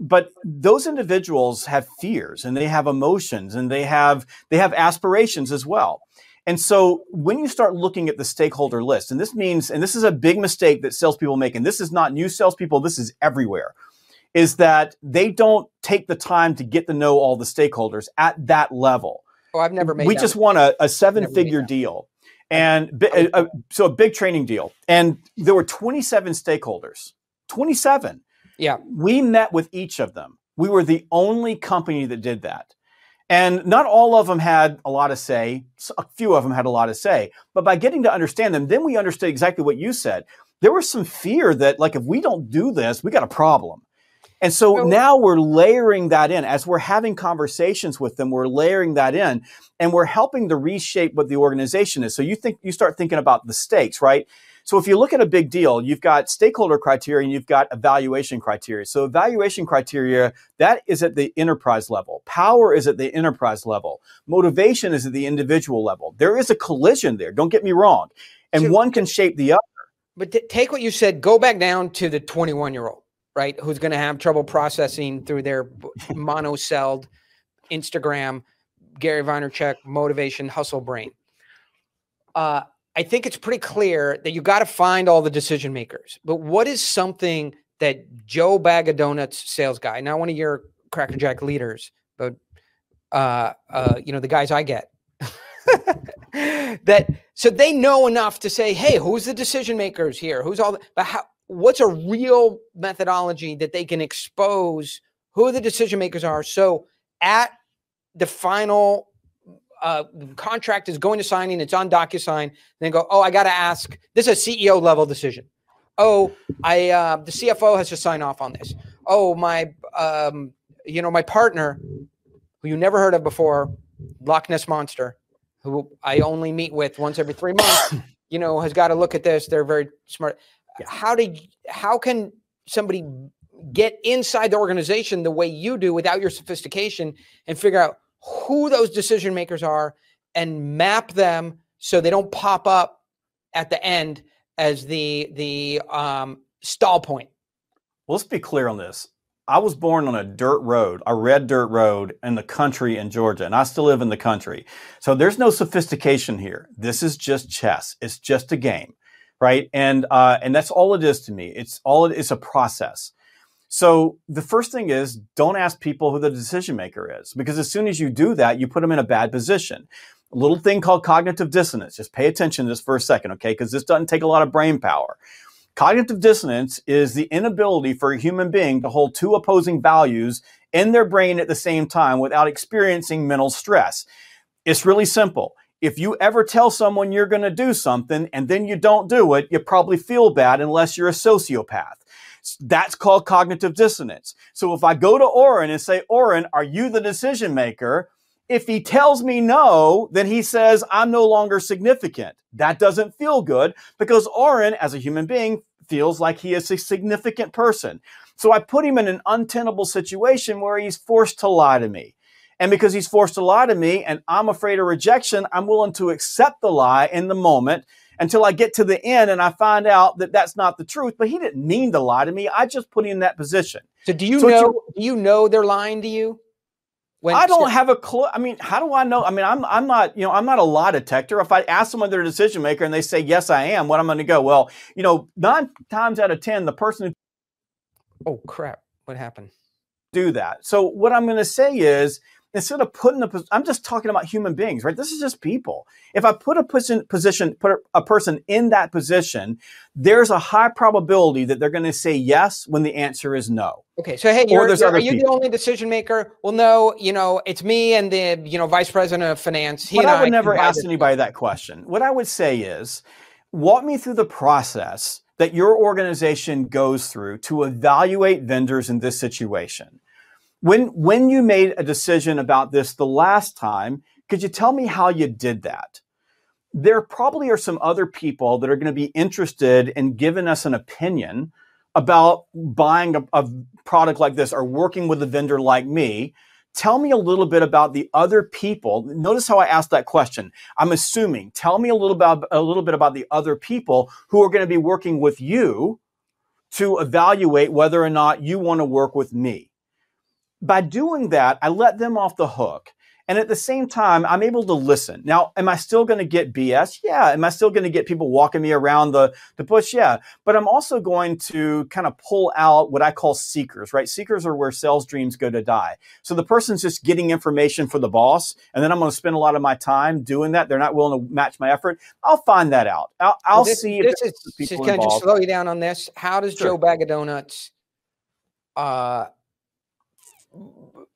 but those individuals have fears and they have emotions and they have they have aspirations as well and so when you start looking at the stakeholder list, and this means, and this is a big mistake that salespeople make, and this is not new salespeople, this is everywhere, is that they don't take the time to get to know all the stakeholders at that level. Oh, I've never made. We just won a, a seven-figure deal, and a, a, uh, uh, so a big training deal, and there were 27 stakeholders. 27. Yeah. We met with each of them. We were the only company that did that. And not all of them had a lot of say. A few of them had a lot of say. But by getting to understand them, then we understood exactly what you said. There was some fear that, like, if we don't do this, we got a problem. And so now we're layering that in. As we're having conversations with them, we're layering that in and we're helping to reshape what the organization is. So you think, you start thinking about the stakes, right? So if you look at a big deal, you've got stakeholder criteria and you've got evaluation criteria. So evaluation criteria, that is at the enterprise level. Power is at the enterprise level. Motivation is at the individual level. There is a collision there. Don't get me wrong. And so, one can shape the other. But t- take what you said, go back down to the 21 year old, right? Who's going to have trouble processing through their monocelled Instagram, Gary Vaynerchuk, motivation, hustle brain. Uh, I think it's pretty clear that you got to find all the decision makers. But what is something that Joe Bag of Donuts sales guy, not one of your Cracker Jack leaders, but uh, uh, you know the guys I get, that so they know enough to say, hey, who's the decision makers here? Who's all? The, but how? What's a real methodology that they can expose who the decision makers are? So at the final uh, contract is going to signing, it's on DocuSign. Then go, oh, I got to ask. This is a CEO level decision. Oh, I uh, the CFO has to sign off on this. Oh, my, um, you know, my partner, who you never heard of before, Loch Ness monster, who I only meet with once every three months. you know, has got to look at this. They're very smart. How did how can somebody get inside the organization the way you do without your sophistication and figure out who those decision makers are and map them so they don't pop up at the end as the the um, stall point. Well, let's be clear on this. I was born on a dirt road, a red dirt road in the country in Georgia, and I still live in the country. So there's no sophistication here. This is just chess. It's just a game, right? And uh, and that's all it is to me. It's all it is a process. So the first thing is don't ask people who the decision maker is, because as soon as you do that, you put them in a bad position. A little thing called cognitive dissonance. Just pay attention to this for a second, okay? Because this doesn't take a lot of brain power. Cognitive dissonance is the inability for a human being to hold two opposing values in their brain at the same time without experiencing mental stress. It's really simple. If you ever tell someone you're going to do something and then you don't do it, you probably feel bad unless you're a sociopath. That's called cognitive dissonance. So if I go to Oren and say, Oren, are you the decision maker? If he tells me no, then he says I'm no longer significant. That doesn't feel good because Oren, as a human being, feels like he is a significant person. So I put him in an untenable situation where he's forced to lie to me. And because he's forced to lie to me and I'm afraid of rejection, I'm willing to accept the lie in the moment until I get to the end and I find out that that's not the truth. But he didn't mean to lie to me. I just put him in that position. So do you so know? Do you know they're lying to you? When I don't have a clue. I mean, how do I know? I mean, I'm I'm not you know I'm not a lie detector. If I ask someone they're a decision maker and they say yes I am, what I'm going to go? Well, you know, nine times out of ten, the person who oh crap, what happened? Do that. So what I'm going to say is instead of putting a, I'm just talking about human beings, right? This is just people. If I put a position, position put a, person in that position, there's a high probability that they're going to say yes when the answer is no. Okay, so hey, you're, you're, are you people. the only decision maker? Well, no, you know, it's me and the you know vice president of finance. He but I would I never ask anybody that question. What I would say is, walk me through the process that your organization goes through to evaluate vendors in this situation. When, when you made a decision about this the last time, could you tell me how you did that? There probably are some other people that are going to be interested in giving us an opinion about buying a, a product like this or working with a vendor like me. Tell me a little bit about the other people. Notice how I asked that question. I'm assuming. Tell me a little about a little bit about the other people who are going to be working with you to evaluate whether or not you want to work with me by doing that, I let them off the hook. And at the same time, I'm able to listen. Now, am I still going to get BS? Yeah. Am I still going to get people walking me around the, the bush? Yeah. But I'm also going to kind of pull out what I call seekers, right? Seekers are where sales dreams go to die. So the person's just getting information for the boss, and then I'm going to spend a lot of my time doing that. They're not willing to match my effort. I'll find that out. I'll, I'll well, this, see this is, people Can I just slow you down on this? How does sure. Joe Bag of Donuts uh,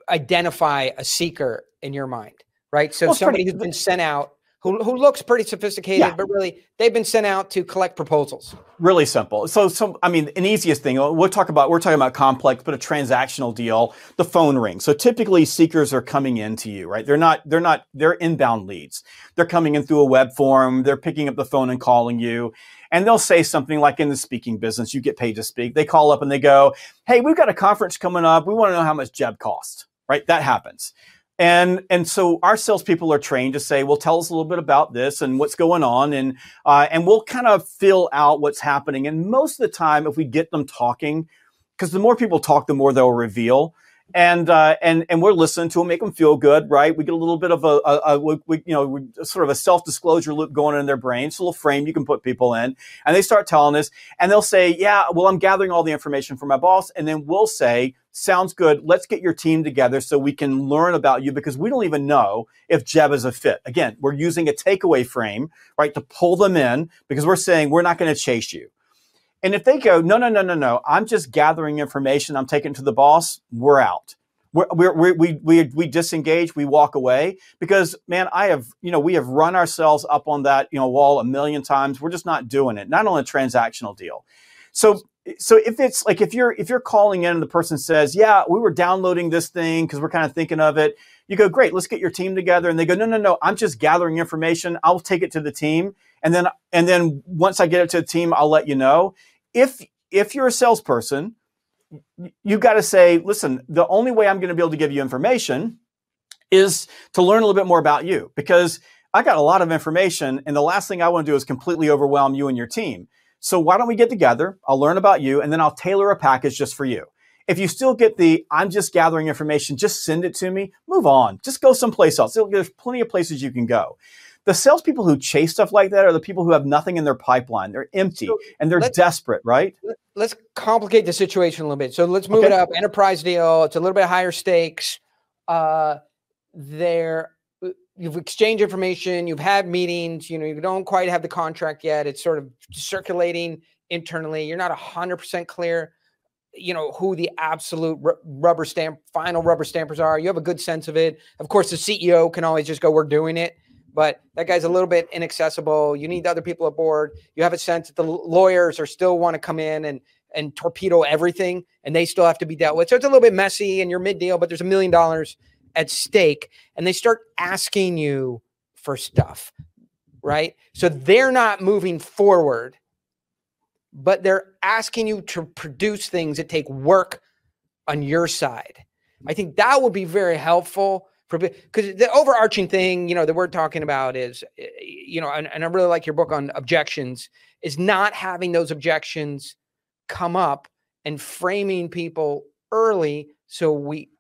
identify a seeker in your mind, right? So well, somebody pretty, who's been sent out who, who looks pretty sophisticated, yeah. but really they've been sent out to collect proposals. Really simple. So, so I mean, an easiest thing oh, we'll talk about. We're talking about complex, but a transactional deal. The phone rings. So typically, seekers are coming in to you, right? They're not. They're not. They're inbound leads. They're coming in through a web form. They're picking up the phone and calling you. And they'll say something like in the speaking business, you get paid to speak. They call up and they go, Hey, we've got a conference coming up. We want to know how much Jeb cost, right? That happens. And and so our salespeople are trained to say, well, tell us a little bit about this and what's going on, and uh, and we'll kind of fill out what's happening. And most of the time, if we get them talking, because the more people talk, the more they'll reveal and uh, and and we're listening to them, make them feel good, right? We get a little bit of a, a, a we, you know sort of a self disclosure loop going in their brain. It's a little frame you can put people in, and they start telling us, and they'll say, "Yeah, well, I'm gathering all the information from my boss," and then we'll say, "Sounds good. Let's get your team together so we can learn about you because we don't even know if Jeb is a fit." Again, we're using a takeaway frame, right, to pull them in because we're saying we're not going to chase you. And if they go, no, no, no, no, no, I'm just gathering information, I'm taking it to the boss, we're out. We're, we're, we we, we disengage, we walk away because, man, I have, you know, we have run ourselves up on that, you know, wall a million times. We're just not doing it, not on a transactional deal. So, so if it's like, if you're, if you're calling in and the person says, yeah, we were downloading this thing because we're kind of thinking of it, you go, great, let's get your team together. And they go, no, no, no, I'm just gathering information. I'll take it to the team. And then, and then once I get it to the team, I'll let you know if if you're a salesperson, you've got to say, listen, the only way I'm going to be able to give you information is to learn a little bit more about you because I got a lot of information and the last thing I want to do is completely overwhelm you and your team. So why don't we get together? I'll learn about you and then I'll tailor a package just for you. If you still get the I'm just gathering information, just send it to me, move on. Just go someplace else. There's plenty of places you can go. The salespeople who chase stuff like that are the people who have nothing in their pipeline. They're empty so and they're desperate, right? Let's complicate the situation a little bit. So let's move okay. it up. Enterprise deal. It's a little bit higher stakes. Uh, there, you've exchanged information. You've had meetings. You know, you don't quite have the contract yet. It's sort of circulating internally. You're not hundred percent clear you know who the absolute rubber stamp final rubber stampers are you have a good sense of it of course the ceo can always just go we're doing it but that guy's a little bit inaccessible. You need other people aboard. You have a sense that the lawyers are still want to come in and and torpedo everything, and they still have to be dealt with. So it's a little bit messy, and you're mid deal, but there's a million dollars at stake and they start asking you for stuff, right? So they're not moving forward, but they're asking you to produce things that take work on your side. I think that would be very helpful for because the overarching thing, you know, that we're talking about is, eh, you know, and, and I really like your book on objections, is not having those objections come up and framing people early so we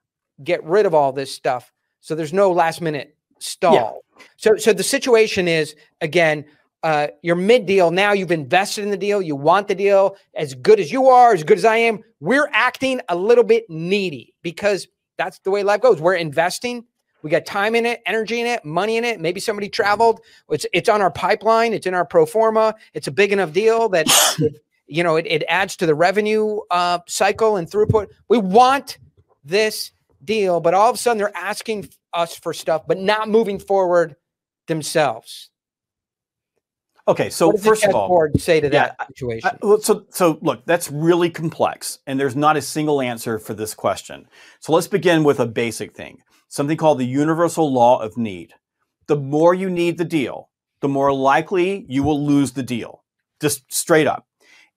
get rid of all this stuff. So there's no last minute stall. Yeah. So so the situation is again, uh, you're mid deal now. You've invested in the deal. You want the deal as good as you are, as good as I am. We're acting a little bit needy because that's the way life goes. We're investing. We got time in it, energy in it, money in it. Maybe somebody traveled. It's it's on our pipeline. It's in our pro forma. It's a big enough deal that you know it, it adds to the revenue uh, cycle and throughput. We want this deal, but all of a sudden they're asking us for stuff, but not moving forward themselves. Okay, so first of all, say to that yeah, situation. I, so, so look, that's really complex, and there's not a single answer for this question. So let's begin with a basic thing, something called the universal law of need. The more you need the deal, the more likely you will lose the deal, just straight up.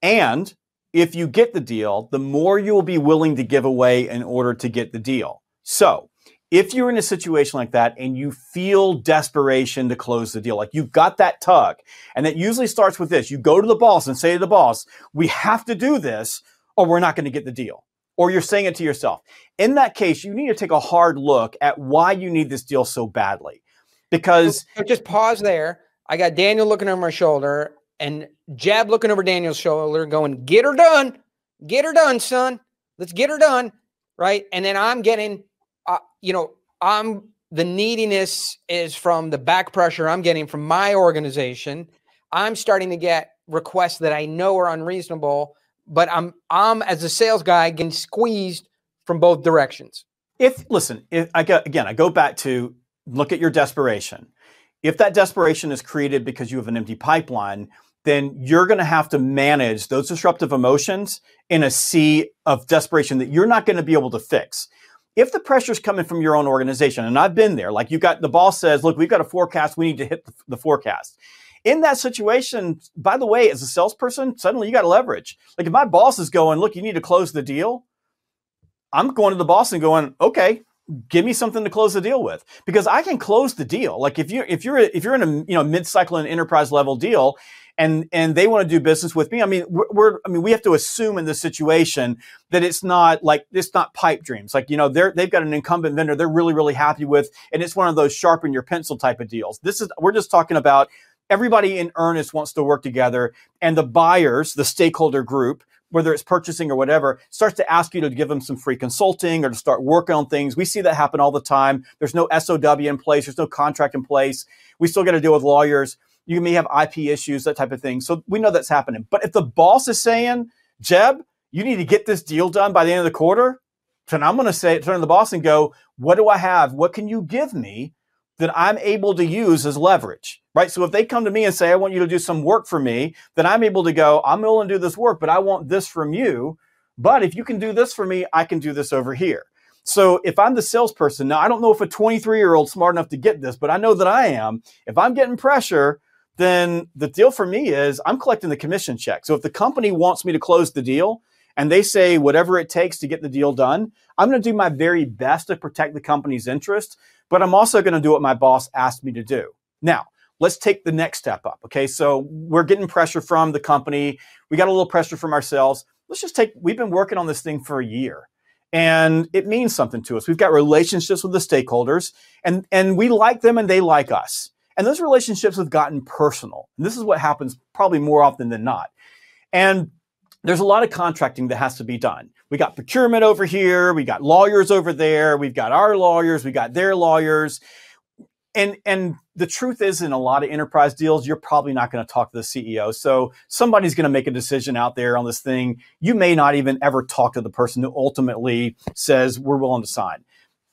And if you get the deal, the more you will be willing to give away in order to get the deal. So if you're in a situation like that and you feel desperation to close the deal, like you've got that tug, and it usually starts with this you go to the boss and say to the boss, we have to do this or we're not going to get the deal. Or you're saying it to yourself. In that case, you need to take a hard look at why you need this deal so badly. Because so just pause there. I got Daniel looking over my shoulder and Jab looking over Daniel's shoulder, going, Get her done. Get her done, son. Let's get her done. Right. And then I'm getting uh, you know, I'm the neediness is from the back pressure I'm getting from my organization. I'm starting to get requests that I know are unreasonable, but I'm I'm as a sales guy getting squeezed from both directions. If listen, if I go again, I go back to look at your desperation. If that desperation is created because you have an empty pipeline, then you're going to have to manage those disruptive emotions in a sea of desperation that you're not going to be able to fix if the pressure is coming from your own organization, and I've been there, like you got the boss says, look, we've got a forecast, we need to hit the, the forecast. In that situation, by the way, as a salesperson, suddenly you got leverage. Like if my boss is going, look, you need to close the deal, I'm going to the boss and going, okay, give me something to close the deal with because I can close the deal. Like if you if you're if you're in a you know mid cycle and enterprise level deal and and they want to do business with me. I mean, we're, we're, I mean, we have to assume in this situation that it's not like it's not pipe dreams. Like you know, they're they've got an incumbent vendor they're really really happy with, and it's one of those sharpen your pencil type of deals. This is we're just talking about everybody in earnest wants to work together, and the buyers, the stakeholder group. Whether it's purchasing or whatever, starts to ask you to give them some free consulting or to start working on things. We see that happen all the time. There's no SOW in place. There's no contract in place. We still got to deal with lawyers you may have IP issues, that type of thing. So we know that's happening. But if the boss is saying, Jeb, you need to get this deal done by the end of the quarter, then I'm going to say, turn to the boss and go, what do I have? What can you give me that I'm able to use as leverage? Right. So if they come to me and say, I want you to do some work for me, then I'm able to go, I'm willing to do this work, but I want this from you. But if you can do this for me, I can do this over here. So if I'm the salesperson, now I don't know if a 23 year old smart enough to get this, but I know that I am. If I'm getting pressure, then the deal for me is I'm collecting the commission check. So if the company wants me to close the deal and they say whatever it takes to get the deal done, I'm going to do my very best to protect the company's interest, but I'm also going to do what my boss asked me to do. Now, let's take the next step up. Okay. So we're getting pressure from the company. We got a little pressure from ourselves. Let's just take, we've been working on this thing for a year and it means something to us. We've got relationships with the stakeholders and, and we like them and they like us. And those relationships have gotten personal. And this is what happens probably more often than not. And there's a lot of contracting that has to be done. We got procurement over here, we got lawyers over there, we've got our lawyers, we got their lawyers. And and the truth is in a lot of enterprise deals, you're probably not going to talk to the CEO. So somebody's going to make a decision out there on this thing. You may not even ever talk to the person who ultimately says we're willing to sign.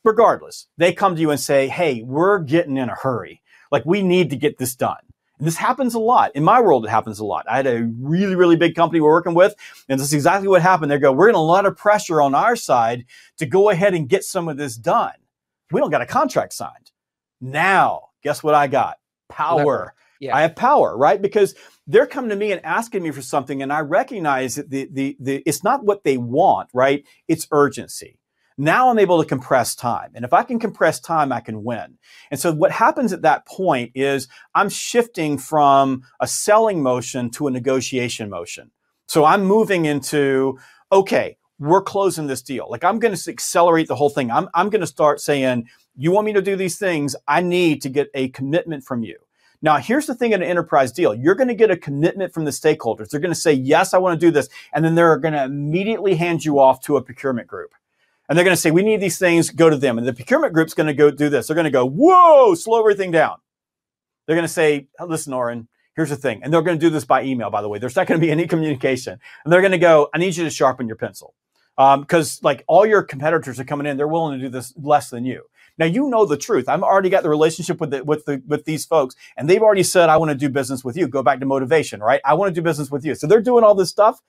Regardless, they come to you and say, "Hey, we're getting in a hurry. Like we need to get this done. And this happens a lot. In my world, it happens a lot. I had a really, really big company we're working with, and this is exactly what happened. They go, we're in a lot of pressure on our side to go ahead and get some of this done. we don't got a contract signed. Now, guess what I got? Power. Yeah. I have power, right? Because they're coming to me and asking me for something, and I recognize that the, the, the, it's not what they want, right? It's urgency. Now I'm able to compress time. And if I can compress time, I can win. And so what happens at that point is I'm shifting from a selling motion to a negotiation motion. So I'm moving into, okay, we're closing this deal. Like I'm going to accelerate the whole thing. I'm, I'm going to start saying, you want me to do these things? I need to get a commitment from you. Now, here's the thing in an enterprise deal. You're going to get a commitment from the stakeholders. They're going to say, yes, I want to do this. And then they're going to immediately hand you off to a procurement group. And they're going to say, we need these things, go to them. And the procurement group's going to go do this. They're going to go, whoa, slow everything down. They're going to say, listen, Oren, here's the thing. And they're going to do this by email, by the way. There's not going to be any communication. And they're going to go, I need you to sharpen your pencil. Because um, like all your competitors are coming in, they're willing to do this less than you. Now you know the truth. I've already got the relationship with the, with the with these folks, and they've already said I want to do business with you. Go back to motivation, right? I want to do business with you. So they're doing all this stuff,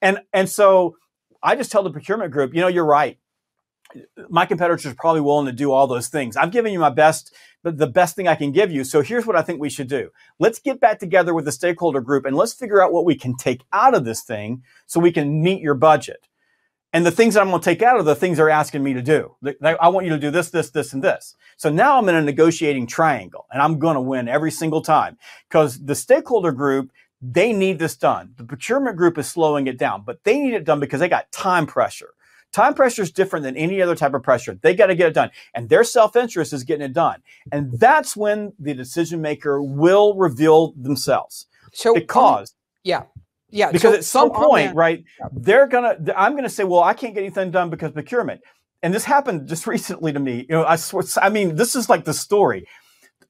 and and so I just tell the procurement group, you know, you're right my competitors are probably willing to do all those things. I've given you my best, the best thing I can give you. So here's what I think we should do. Let's get back together with the stakeholder group and let's figure out what we can take out of this thing so we can meet your budget. And the things that I'm going to take out are the things they're asking me to do. I want you to do this, this, this, and this. So now I'm in a negotiating triangle and I'm going to win every single time because the stakeholder group, they need this done. The procurement group is slowing it down, but they need it done because they got time pressure. Time pressure is different than any other type of pressure. They got to get it done. And their self interest is getting it done. And that's when the decision maker will reveal themselves. So, because. Um, yeah. Yeah. Because so, at some so point, right, they're going to, I'm going to say, well, I can't get anything done because procurement. And this happened just recently to me. You know, I swear, I mean, this is like the story.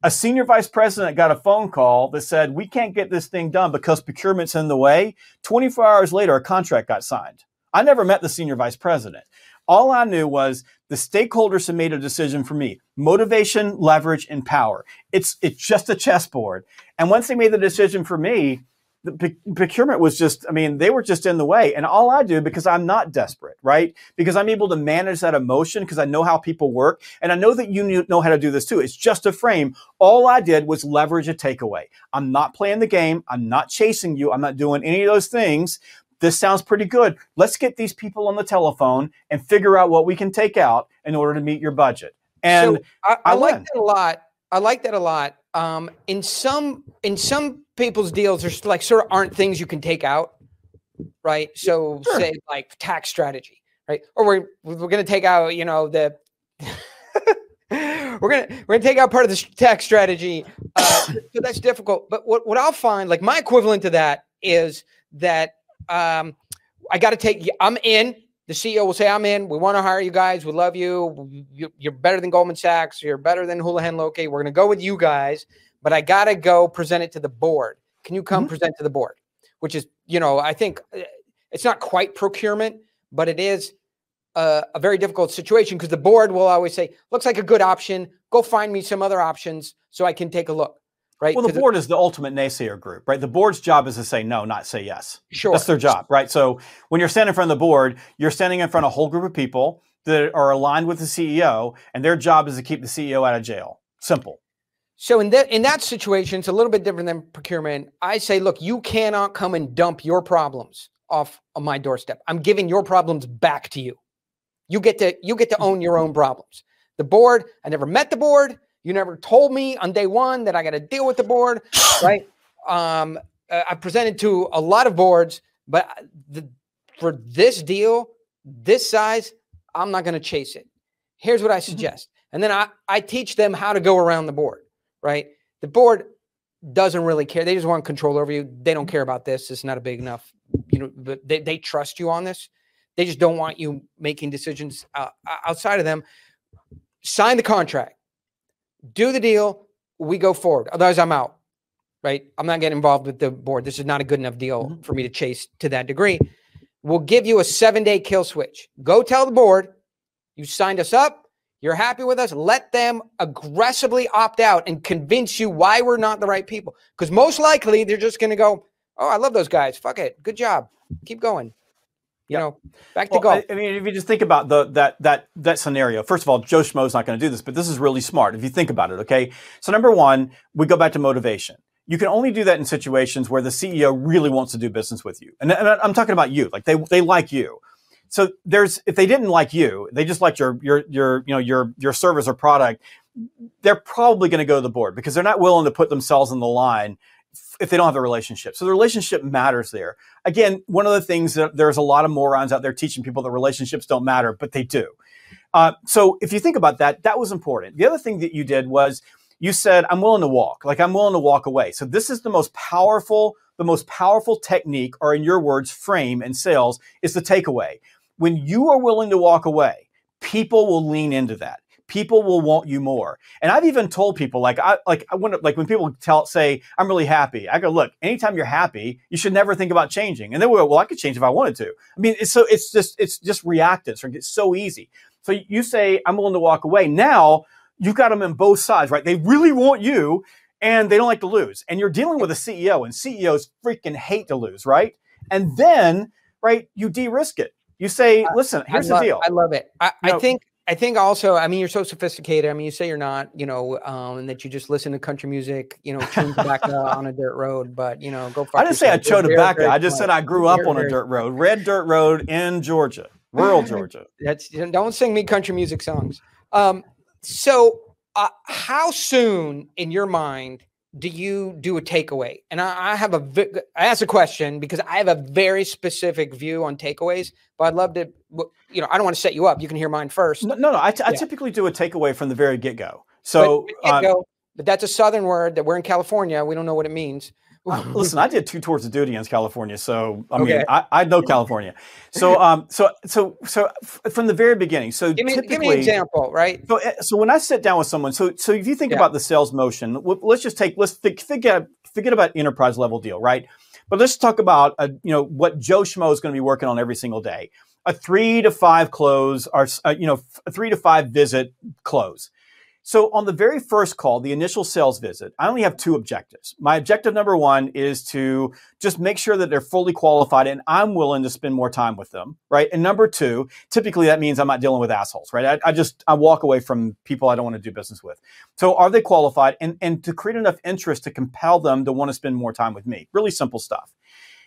A senior vice president got a phone call that said, we can't get this thing done because procurement's in the way. 24 hours later, a contract got signed. I never met the senior vice president. All I knew was the stakeholders have made a decision for me. Motivation, leverage, and power. It's it's just a chessboard. And once they made the decision for me, the procurement was just, I mean, they were just in the way. And all I do, because I'm not desperate, right? Because I'm able to manage that emotion because I know how people work. And I know that you know how to do this too. It's just a frame. All I did was leverage a takeaway. I'm not playing the game. I'm not chasing you. I'm not doing any of those things this sounds pretty good. Let's get these people on the telephone and figure out what we can take out in order to meet your budget. And so I, I, I like that a lot. I like that a lot. Um, in some in some people's deals, there's like sort of aren't things you can take out, right? So sure. say like tax strategy, right? Or we're we're going to take out, you know, the we're gonna we're gonna take out part of the tax strategy. Uh, so that's difficult. But what what I'll find, like my equivalent to that, is that um, I got to take. I'm in. The CEO will say, "I'm in. We want to hire you guys. We love you. You're better than Goldman Sachs. You're better than Houlihan Lokey. We're going to go with you guys, but I got to go present it to the board. Can you come mm-hmm. present to the board?" Which is, you know, I think uh, it's not quite procurement, but it is a, a very difficult situation because the board will always say, "Looks like a good option. Go find me some other options so I can take a look." Right? Well, the board is the ultimate naysayer group, right? The board's job is to say no, not say yes. Sure. That's their job, right? So when you're standing in front of the board, you're standing in front of a whole group of people that are aligned with the CEO, and their job is to keep the CEO out of jail. Simple. So in that in that situation, it's a little bit different than procurement. I say, look, you cannot come and dump your problems off of my doorstep. I'm giving your problems back to you. You get to you get to own your own problems. The board, I never met the board. You never told me on day one that I got to deal with the board, right? Um, uh, I presented to a lot of boards, but the, for this deal, this size, I'm not going to chase it. Here's what I mm-hmm. suggest. And then I, I teach them how to go around the board, right? The board doesn't really care. They just want control over you. They don't care about this. It's not a big enough, you know, but they, they trust you on this. They just don't want you making decisions uh, outside of them. Sign the contract do the deal, we go forward. Otherwise, I'm out. Right? I'm not getting involved with the board. This is not a good enough deal mm-hmm. for me to chase to that degree. We'll give you a seven day kill switch. Go tell the board you signed us up. You're happy with us. Let them aggressively opt out and convince you why we're not the right people. Because most likely they're just going to go, Oh, I love those guys. Fuck it. Good job. Keep going. You yep. know, back to well, golf. I, mean, if you just think about the that that that scenario, first of all, Joe Schmo's not going to do this, but this is really smart if you think about it. Okay, so number one, we go back to motivation. You can only do that in situations where the CEO really wants to do business with you, and, and I'm talking about you. Like they they like you. So there's if they didn't like you, they just like your your your you know your your service or product. They're probably going to go to the board because they're not willing to put themselves in the line if they don't have a relationship. So the relationship matters there. Again, one of the things that there's a lot of morons out there teaching people that relationships don't matter, but they do. Uh, so if you think about that, that was important. The other thing that you did was you said, I'm willing to walk, like I'm willing to walk away. So this is the most powerful, the most powerful technique, or in your words, frame in sales is the takeaway. When you are willing to walk away, people will lean into that people will want you more. And I've even told people like I like I want like when people tell say I'm really happy, I go look. Anytime you're happy, you should never think about changing. And then we go, well, I could change if I wanted to. I mean, it's so it's just it's just reactive. So it's so easy. So you say I'm willing to walk away. Now you've got them in both sides, right? They really want you. And they don't like to lose. And you're dealing with a CEO, and CEOs freaking hate to lose, right? And then, right, you de risk it. You say, listen, here's love, the deal. I love it. I, I think I think also, I mean, you're so sophisticated. I mean, you say you're not, you know, um, and that you just listen to country music, you know, tune tobacco on a dirt road, but you know, go. I didn't say I chewed tobacco. I just said I grew up on a dirt road, red dirt road in Georgia, rural Georgia. That's don't sing me country music songs. Um, so, uh, how soon in your mind do you do a takeaway? And I, I have a, I ask a question because I have a very specific view on takeaways, but I'd love to, you know, I don't want to set you up. You can hear mine first. No, no, no I, t- yeah. I typically do a takeaway from the very get go. So, but, um, but that's a Southern word that we're in California. We don't know what it means. listen, I did two tours of duty in California, so I mean, I, I, know California. So, um, so, so, so from the very beginning. So, give me, give me an example, right? So, eh, so when I sit down with someone, so, so if you think yeah. about the sales motion, let's just take, let's think, forget, forget about enterprise level deal, right? But let's talk about, uh, you know, what Joe Schmo is going to be working on every single day. A three to five close, or uh, you know, a three to five visit close. So on the very first call, the initial sales visit, I only have two objectives. My objective number one is to just make sure that they're fully qualified and I'm willing to spend more time with them, right? And number two, typically that means I'm not dealing with assholes, right? I, I just, I walk away from people I don't want to do business with. So are they qualified? And, and to create enough interest to compel them to want to spend more time with me. Really simple stuff.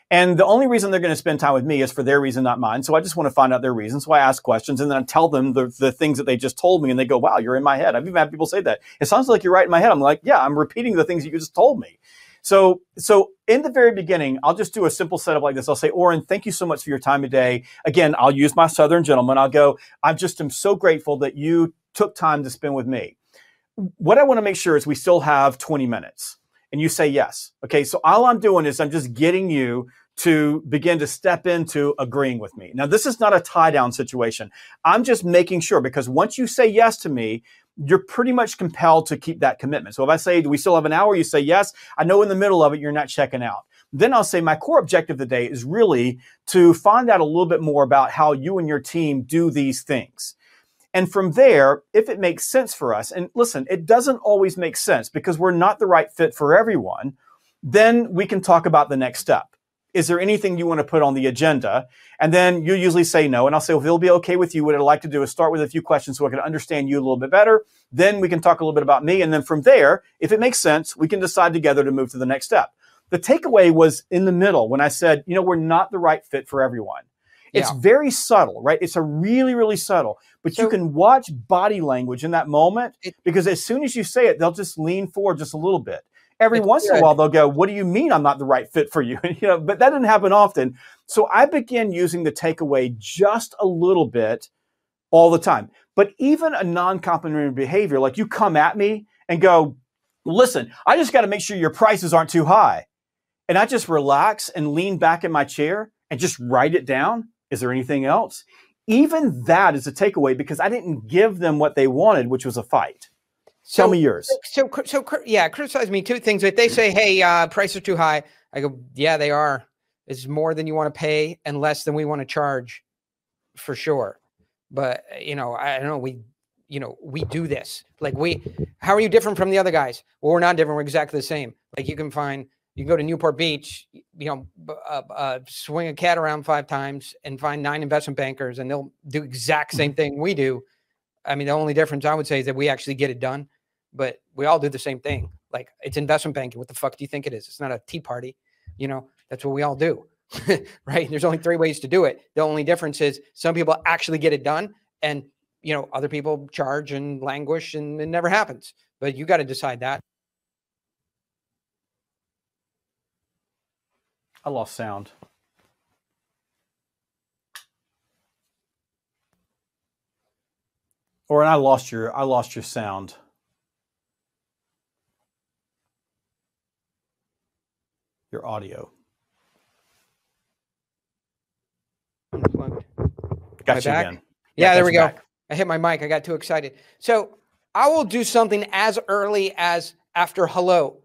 And the only reason they're going to spend time with me is for their reason, not mine. So I just want to find out their reasons. So I ask questions and then I tell them the, the things that they just told me and they go, wow, you're in my head. I've even had people say that. It sounds like you're right in my head. I'm like, yeah, I'm repeating the things you just told me. So, so in the very beginning, I'll just do a simple setup like this. I'll say, Oren, thank you so much for your time today. Again, I'll use my Southern gentleman. I'll go, I just am so grateful that you took time to spend with me. What I want to make sure is we still have 20 minutes and you say yes. Okay. So all I'm doing is I'm just getting you to begin to step into agreeing with me. Now, this is not a tie down situation. I'm just making sure because once you say yes to me, you're pretty much compelled to keep that commitment. So if I say, do we still have an hour? You say yes. I know in the middle of it, you're not checking out. Then I'll say my core objective of the day is really to find out a little bit more about how you and your team do these things. And from there, if it makes sense for us, and listen, it doesn't always make sense because we're not the right fit for everyone, then we can talk about the next step is there anything you want to put on the agenda? And then you usually say no. And I'll say, well, if it'll be okay with you, what I'd like to do is start with a few questions so I can understand you a little bit better. Then we can talk a little bit about me. And then from there, if it makes sense, we can decide together to move to the next step. The takeaway was in the middle when I said, you know, we're not the right fit for everyone. It's yeah. very subtle, right? It's a really, really subtle, but so, you can watch body language in that moment it, because as soon as you say it, they'll just lean forward just a little bit. Every once good. in a while, they'll go, "What do you mean I'm not the right fit for you?" you know, but that didn't happen often. So I began using the takeaway just a little bit all the time. But even a non-complimentary behavior, like you come at me and go, "Listen, I just got to make sure your prices aren't too high," and I just relax and lean back in my chair and just write it down. Is there anything else? Even that is a takeaway because I didn't give them what they wanted, which was a fight. So, Tell me yours. So, so, yeah, criticize me two things. If they say, "Hey, uh, prices are too high," I go, "Yeah, they are. It's more than you want to pay and less than we want to charge, for sure." But you know, I don't know. We, you know, we do this. Like we, how are you different from the other guys? Well, we're not different. We're exactly the same. Like you can find You can go to Newport Beach, you know, uh, uh, swing a cat around five times and find nine investment bankers, and they'll do exact same Mm-hmm. thing we do. I mean, the only difference I would say is that we actually get it done, but we all do the same thing. Like it's investment banking. What the fuck do you think it is? It's not a tea party. You know, that's what we all do, right? There's only three ways to do it. The only difference is some people actually get it done, and you know, other people charge and languish, and it never happens. But you got to decide that. I lost sound. Oren I lost your I lost your sound. Your audio. Unplugged. Got you back? again. Yeah, got there we go. back. I hit my mic. I got too excited. So I will do something as early as after hello,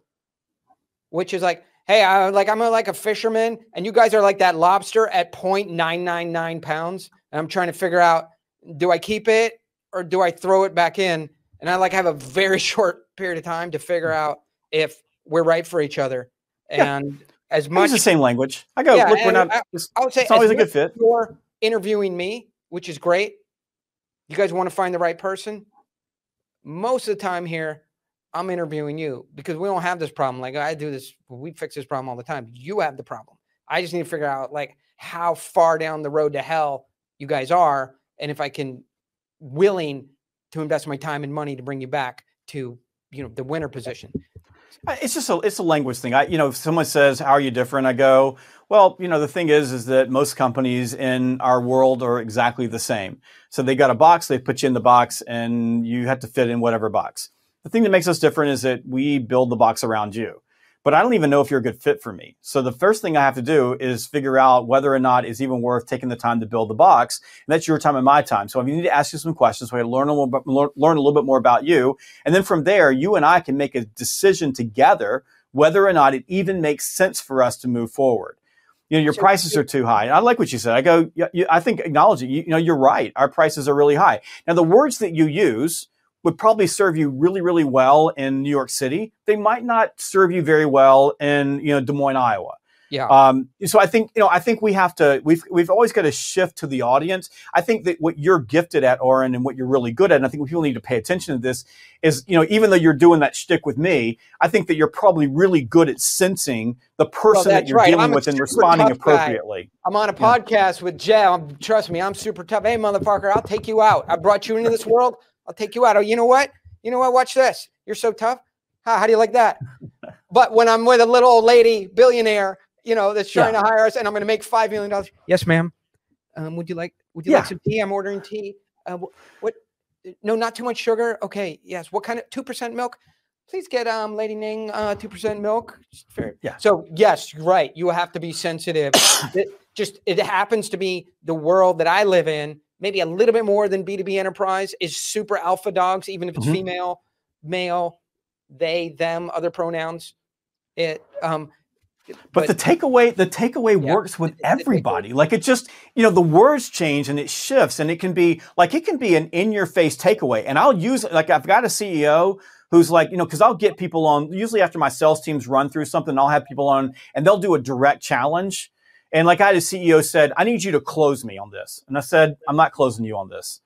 which is like, hey, I like I'm a, like a fisherman, and you guys are like that lobster at 0.999 pounds, and I'm trying to figure out do I keep it or do I throw it back in? And I like have a very short period of time to figure out if we're right for each other. Yeah. And as much the same language. I go, Yeah, look, we're not I- I would say it's always a good fit. You're interviewing me, which is great. You guys want to find the right person. Most of the time here, I'm interviewing you because we don't have this problem. Like I do this, we fix this problem all the time. You have the problem. I just need to figure out like how far down the road to hell you guys are, and if I can willing to invest my time and money to bring you back to you know the winner position. It's just a it's a language thing. I you know if someone says how are you different, I go well you know the thing is is that most companies in our world are exactly the same. So they got a box, they put you in the box, and you have to fit in whatever box. The thing that makes us different is that we build the box around you. But I don't even know if you're a good fit for me. So the first thing I have to do is figure out whether or not it's even worth taking the time to build the box. And that's your time and my time. So I need to ask you some questions so I learn a little bit, learn a little bit more about you. And then from there, you and I can make a decision together whether or not it even makes sense for us to move forward. You know, your So- prices are too high. And I like what you said. I go, yeah, you, I think acknowledge it. You, you know, you're right. Our prices are really high. Now, the words that you use would probably serve you really, really well in New York City. They might not serve you very well in, you know, Des Moines, Iowa. Yeah. Um, so I think you know I think we have to we've we've always got to shift to the audience. I think that what you're gifted at, Oren, and what you're really good at, and I think people need to pay attention to this is you know even though you're doing that shtick with me, I think that you're probably really good at sensing the person that you're right. dealing I'm with and responding tough guy. appropriately. I'm on a Yeah. podcast with Jay. I'm, trust me, I'm super tough. Hey, motherfucker, I'll take you out. I brought you into this world. I'll take you out. Oh, you know what? You know what? Watch this. You're so tough. How, how do you like that? But when I'm with a little old lady billionaire, you know, that's trying to hire us, and I'm going to make five million dollars. Yes, ma'am. Um, would you like? Would you Yeah. like some tea? I'm ordering tea. Uh, what? No, not too much sugar. Okay. Yes. What kind of two percent milk? Please get um, Lady Ning uh, two percent milk. Fair. Yeah. So yes, right. You have to be sensitive. it just it happens to be the world that I live in. Maybe a little bit more than B2B enterprise is super alpha dogs, even if it's Mhm. female, male, they, them, other pronouns. It um But, the takeaway, the takeaway Yeah. works with The- the everybody. Like it just, you know, the words change and it shifts, and it can be like it can be an in-your-face takeaway. And I'll use like I've got a CEO who's like, you know, because I'll get people on. Usually after my sales teams run through something, I'll have people on, and they'll do a direct challenge. And like I had a CEO said, I need you to close me on this, and I said, I'm not closing you on this.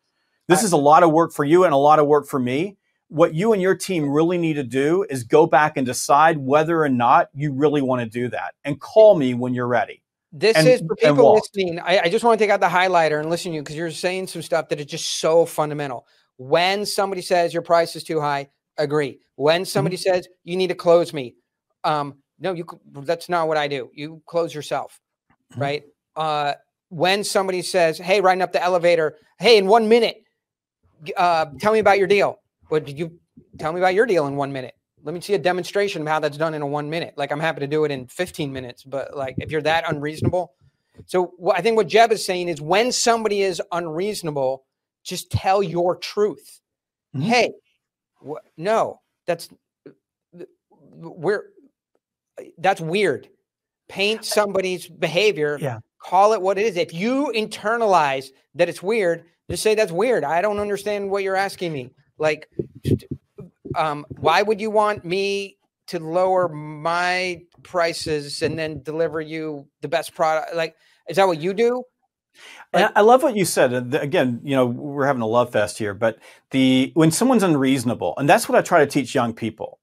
This is a lot of work for you and a lot of work for me what you and your team really need to do is go back and decide whether or not you really want to do that and call me when you're ready. This and- is for people listening. I, I just want to take out the highlighter and listen to you because you're saying some stuff that is just so fundamental. When somebody says your price is too high, agree. When Mm-hmm. somebody says you need to close me, um, no, you that's not what I do. You close yourself, Mhm. right? Uh, when somebody says, "Hey, riding up the elevator, hey, in one minute, uh, tell me about your deal." What did you tell me about your deal in one minute? Let me see a demonstration of how that's done in a one minute. Like I'm happy to do it in 15 minutes, but like if you're that unreasonable. So what I think what Jeb is saying is when somebody is unreasonable, just tell your truth. Mhm. Hey, wh- no, that's we're that's weird. Paint somebody's behavior. Yeah. Call it what it is. If you internalize that it's weird, just say that's weird. I don't understand what you're asking me. Like, um, why would you want me to lower my prices and then deliver you the best product. Like, is that what you do? Like, I love what you said. Again, you know, we're having a love fest here, but the when someone's unreasonable, and that's what I try to teach young people.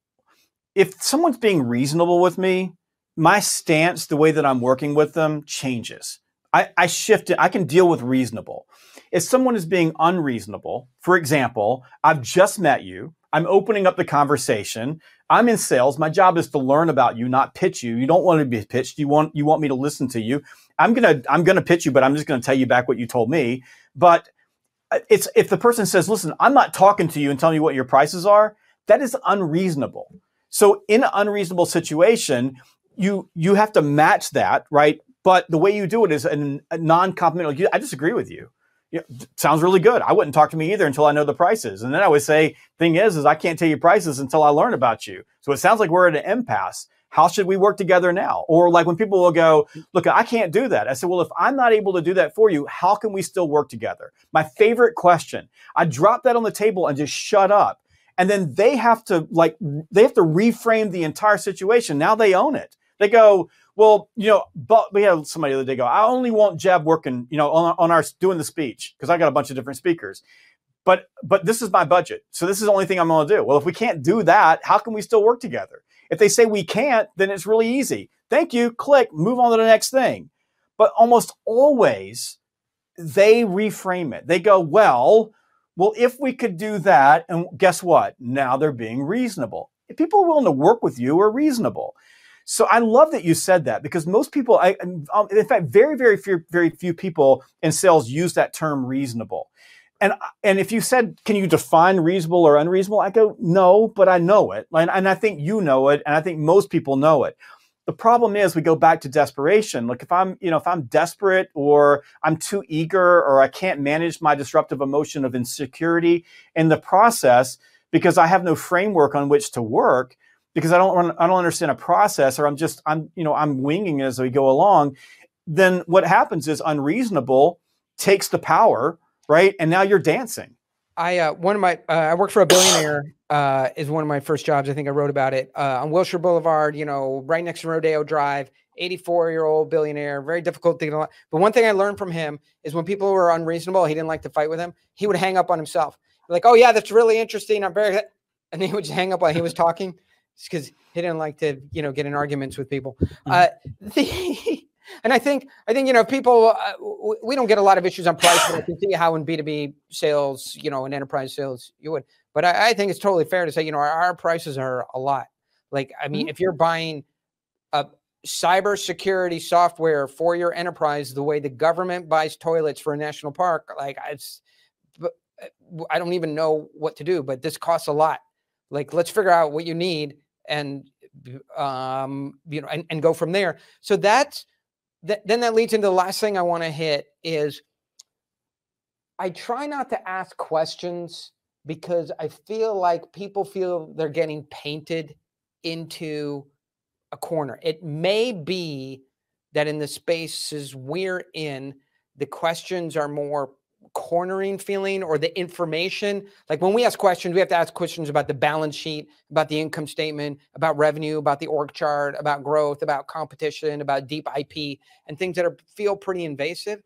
If someone's being reasonable with me, my stance, the way that I'm working with them, changes. I, I shift it. I can deal with reasonable. If someone is being unreasonable, for example, I've just met you, I'm opening up the conversation. I'm in sales. My job is to learn about you, not pitch you. You don't want to be pitched. You want you want me to listen to you. I'm gonna I'm gonna pitch you, but I'm just gonna tell you back what you told me. But uh, it's if the person says, "Listen, I'm not talking to you and telling you what your prices are," that is unreasonable. So in an unreasonable situation, you you have to match that, right? But the way you do it is a, a non-complimentary. I disagree with you. Yeah, sounds really good. I wouldn't talk to me either until I know the prices. And then I would say, thing is, is I can't tell you prices until I learn about you. So it sounds like we're at an impasse. How should we work together now? Or like when people will go, look, I can't do that. I said, well, if I'm not able to do that for you, how can we still work together? My favorite question. I drop that on the table and just shut up. And then they have to like, they have to reframe the entire situation. Now they own it. They go, well, you know, but we had somebody the other day go, I only want Jeb working, you know, on, on our doing the speech because I got a bunch of different speakers. But but this is my budget. So this is the only thing I'm going to do. Well, if we can't do that, how can we still work together? If they say we can't, then it's really easy. Thank you, click, move on to the next thing. But almost always they reframe it. They go, well, well, if we could do that, and guess what? Now they're being reasonable. If people are willing to work with you are reasonable. So I love that you said that because most people, I, um, in fact, very, very few, very few people in sales use that term reasonable. And, and if you said, can you define reasonable or unreasonable? I go, no, but I know it. And, and I think you know it. And I think most people know it. The problem is we go back to desperation. Like if I'm, you know, if I'm desperate or I'm too eager or I can't manage my disruptive emotion of insecurity in the process because I have no framework on which to work, because I don't I don't understand a process or I'm just I'm you know I'm winging as we go along, then what happens is unreasonable takes the power, right? And now you're dancing. I uh, one of my uh, I worked for a billionaire uh, is one of my first jobs. I think I wrote about it uh, on Wilshire Boulevard. You know, right next to Rodeo Drive. 84 year old billionaire, very difficult to get along. But one thing I learned from him is when people were unreasonable, he didn't like to fight with him. He would hang up on himself, like, "Oh yeah, that's really interesting. I'm very," and he would just hang up while he was talking because he didn't like to, you know, get in arguments with people. Mm-hmm. Uh, the, and I think, I think, you know, people, uh, we don't get a lot of issues on price, but I can see how in B2B sales, you know, in enterprise sales, you would. But I, I think it's totally fair to say, you know, our, our prices are a lot. Like, I mean, mm-hmm. if you're buying a cybersecurity software for your enterprise, the way the government buys toilets for a national park, like it's, uh, I don't even know what to do, but this costs a lot. Like, let's figure out what you need and um, you know, and, and go from there. So that's that. Then that leads into the last thing I want to hit is I try not to ask questions because I feel like people feel they're getting painted into a corner. It may be that in the spaces we're in, the questions are more cornering feeling or the information. Like when we ask questions we have to ask questions about the balance sheet about the income statement about revenue about the org chart about growth about competition about deep ip and things that are feel pretty invasive.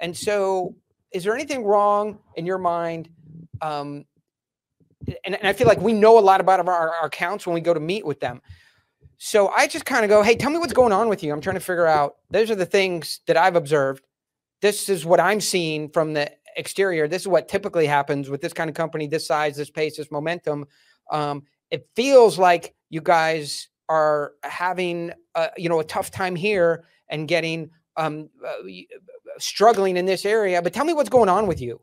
And so is there anything wrong in your mind um, and, and i feel like we know a lot about our, our accounts when we go to meet with them. So i just kind of go hey tell me what's going on with you. I'm trying to figure out those are the things that i've observed. This is what I'm seeing from the exterior. This is what typically happens with this kind of company, this size, this pace, this momentum. Um, it feels like you guys are having, a, you know, a tough time here and getting um, uh, struggling in this area. But tell me what's going on with you.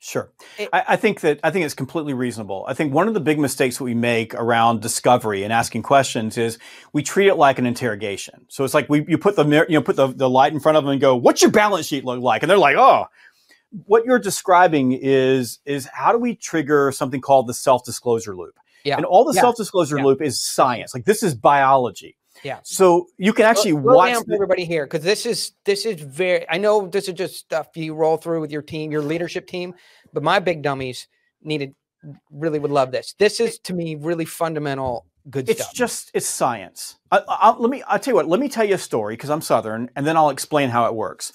Sure. It, I, I, think that I think it's completely reasonable. I think one of the big mistakes that we make around discovery and asking questions is we treat it like an interrogation. So it's like we you put the you know put the, the light in front of them and go, "What's your balance sheet look like?" And they're like, "Oh." What you're describing is is how do we trigger something called the self disclosure loop? Yeah. And all the yeah. self disclosure yeah. loop is science. Like this is biology. Yeah. So you can actually slow, watch for everybody here because this is this is very. I know this is just stuff you roll through with your team, your leadership team, but my big dummies needed really would love this. This is to me really fundamental good it's stuff. It's just it's science. I, I, let me I'll tell you what. Let me tell you a story because I'm Southern, and then I'll explain how it works.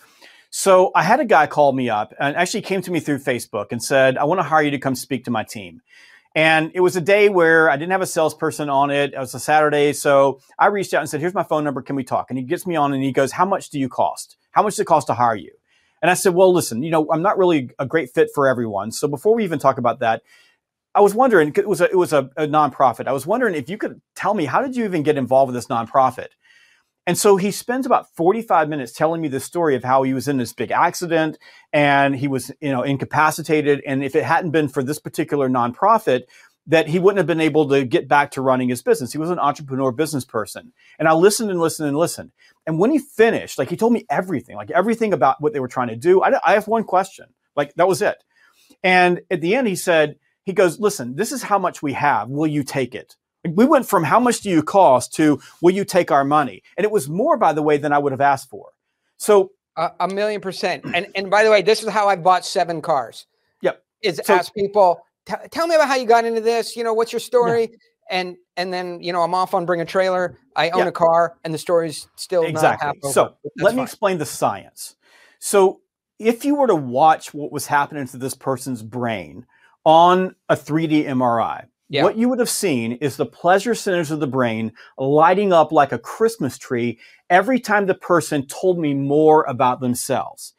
So I had a guy call me up and actually came to me through Facebook and said, "I want to hire you to come speak to my team." And it was a day where I didn't have a salesperson on it. It was a Saturday. So I reached out and said, Here's my phone number. Can we talk? And he gets me on and he goes, How much do you cost? How much does it cost to hire you? And I said, Well, listen, you know, I'm not really a great fit for everyone. So before we even talk about that, I was wondering, it was a, it was a, a nonprofit. I was wondering if you could tell me, how did you even get involved with this nonprofit? And so he spends about 45 minutes telling me the story of how he was in this big accident and he was, you know, incapacitated. And if it hadn't been for this particular nonprofit, that he wouldn't have been able to get back to running his business. He was an entrepreneur business person. And I listened and listened and listened. And when he finished, like he told me everything, like everything about what they were trying to do. I, I have one question. Like that was it. And at the end, he said, he goes, listen, this is how much we have. Will you take it? We went from how much do you cost to will you take our money? And it was more, by the way, than I would have asked for. So a, a million percent. And and by the way, this is how I bought seven cars. Yep. Is So- ask people, "T- tell me about how you got into this. You know, what's your story? And and then you know, I'm off on bring a trailer. I own Yeah. a car, and the story's still exactly. So let me explain the science. So if you were to watch what was happening to this person's brain on a 3D MRI, Yeah. what you would have seen is the pleasure centers of the brain lighting up like a Christmas tree every time the person told me more about themselves.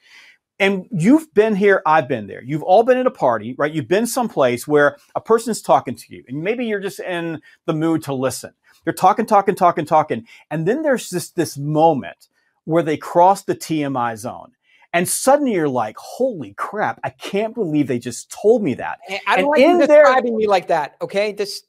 And you've been here, I've been there. You've all been at a party, right? You've been someplace where a person's talking to you, and maybe you're just in the mood to listen. They're talking, talking, talking, talking. And then there's just this moment where they cross the TMI zone. And suddenly you're like, holy crap, I can't believe they just told me that. I- don't and like you there- describing me like that. Okay, This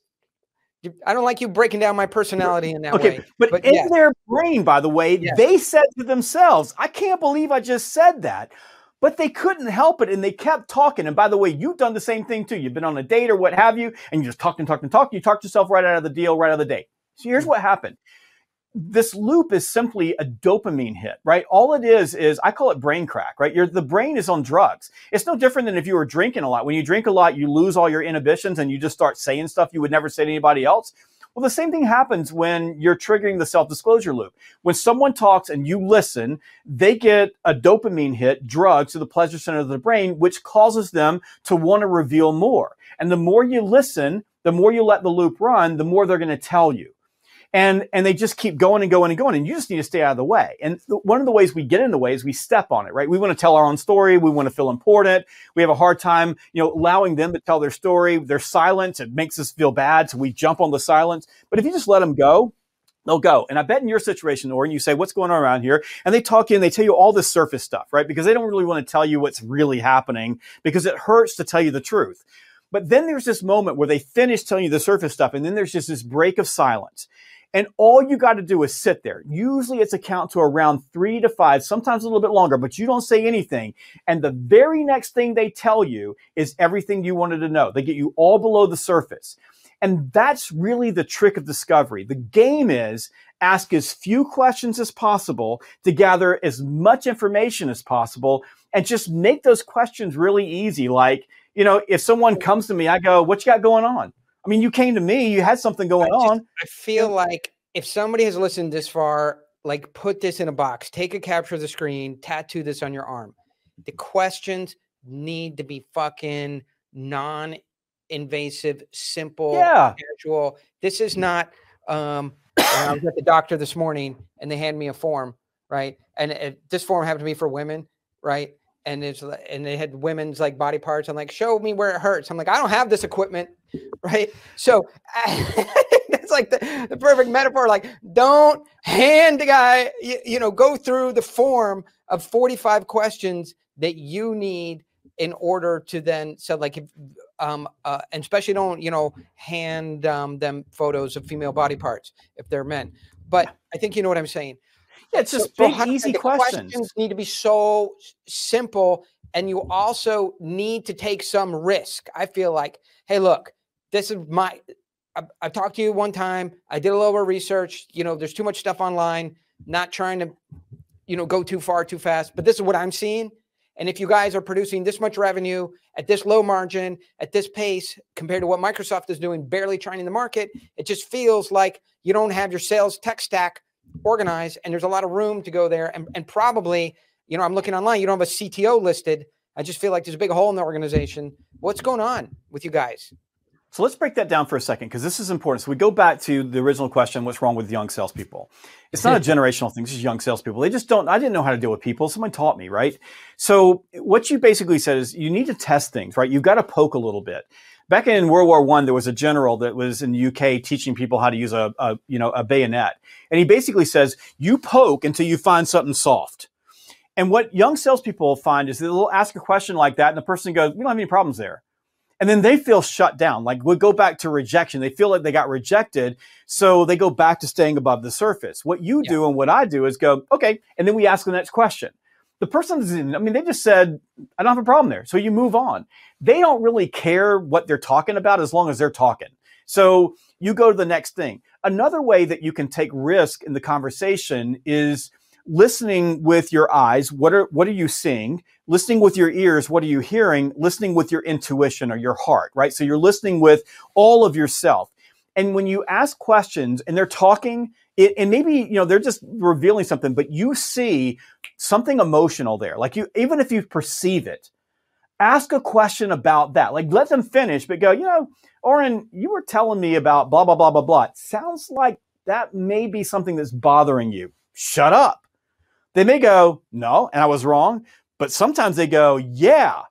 I don't like you breaking down my personality in that Okay, way. but, But in yes. their brain, by the way, Yes. they said to themselves, I can't believe I just said that. But they couldn't help it and they kept talking. And by the way, you've done the same thing too. You've been on a date or what have you, and you just talked and talked and talked. You talked yourself right out of the deal, right out of the date. So here's mm. what happened. This loop is simply a dopamine hit, right? All it is is I call it brain crack, right? Your the brain is on drugs. It's no different than if you were drinking a lot. When you drink a lot, you lose all your inhibitions and you just start saying stuff you would never say to anybody else. Well, the same thing happens when you're triggering the self disclosure loop. When someone talks and you listen, they get a dopamine hit, drugs to the pleasure center of the brain, which causes them to want to reveal more. And the more you listen, the more you let the loop run, the more they're going to tell you. And, and they just keep going and going and going. And you just need to stay out of the way. And th- one of the ways we get in the way is we step on it, right? We want to tell our own story. We want to feel important. We have a hard time, you know, allowing them to tell their story. Their silence, it makes us feel bad. So we jump on the silence. But if you just let them go, they'll go. And I bet in your situation, Oren, you say, what's going on around here? And they talk and they tell you all this surface stuff, right? Because they don't really want to tell you what's really happening because it hurts to tell you the truth. But then there's this moment where they finish telling you the surface stuff. And then there's just this break of silence. And all you got to do is sit there. Usually it's a count to around three to five, sometimes a little bit longer, but you don't say anything. And the very next thing they tell you is everything you wanted to know. They get you all below the surface. And that's really the trick of discovery. The game is ask as few questions as possible to gather as much information as possible and just make those questions really easy. Like, you know, if someone comes to me, I go, what you got going on? I mean, you came to me, you had something going I just- on. I feel like if somebody has listened this far, like put this in a box, take a capture of the screen, tattoo this on your arm. The questions need to be fucking non invasive, simple, Yeah. casual. This is not um I was at the doctor this morning and they hand me a form, right? And it, this form happened to be for women, right? And it's and they had women's like body parts. I'm like, show me where it hurts. I'm like, I don't have this equipment, right? So it's like the, the perfect metaphor. Like, don't hand the guy, you, you know, go through the form of 45 questions that you need in order to then so like if um uh, and especially don't you know hand um, them photos of female body parts if they're men but i think you know what i'm saying Yeah, it's So- just so big, how- easy the questions. need to be so simple and you also need to take some risk. I feel like hey look this is my I, I talked to you one time. I did a little bit of research. You know there's too much stuff online. Not trying to you know go too far too fast but this is what i'm seeing. And if you guys are producing this much revenue at this low margin, at this pace, compared to what Microsoft is doing, barely trying in the market, it just feels like you don't have your sales tech stack organized. And there's a lot of room to go there. And, and probably, you know, I'm looking online, you don't have a CTO listed. I just feel like there's a big hole in the organization. What's going on with you guys? So let's break that down for a second because this is important. So we go back to the original question: What's wrong with young salespeople? It's not a generational thing. It's just young salespeople. They just don't. I didn't know how to deal with people. Someone taught me, right? So what you basically said is you need to test things, right? You've got to poke a little bit. Back in World War One, there was a general that was in the UK teaching people how to use a, a you know a bayonet, and he basically says you poke until you find something soft. And what young salespeople will find is they'll ask a question like that, and the person goes, "We don't have any problems there." and then they feel shut down. Like we go back to rejection. They feel like they got rejected. So they go back to staying above the surface. What you yeah. do and what I do is go, okay. And then we ask the next question. The person doesn't, I mean, they just said, I don't have a problem there. So you move on. They don't really care what they're talking about as long as they're talking. So you go to the next thing. Another way that you can take risk in the conversation is listening with your eyes. What are, what are you seeing? Listening with your ears. What are you hearing? Listening with your intuition or your heart, right? So you're listening with all of yourself. And when you ask questions and they're talking, it, and maybe, you know, they're just revealing something, but you see something emotional there. Like you, even if you perceive it, ask a question about that. Like let them finish, but go, you know, Oren, you were telling me about blah, blah, blah, blah, blah. It sounds like that may be something that's bothering you. Shut up. They may go, no, and I was wrong. But sometimes they go, yeah.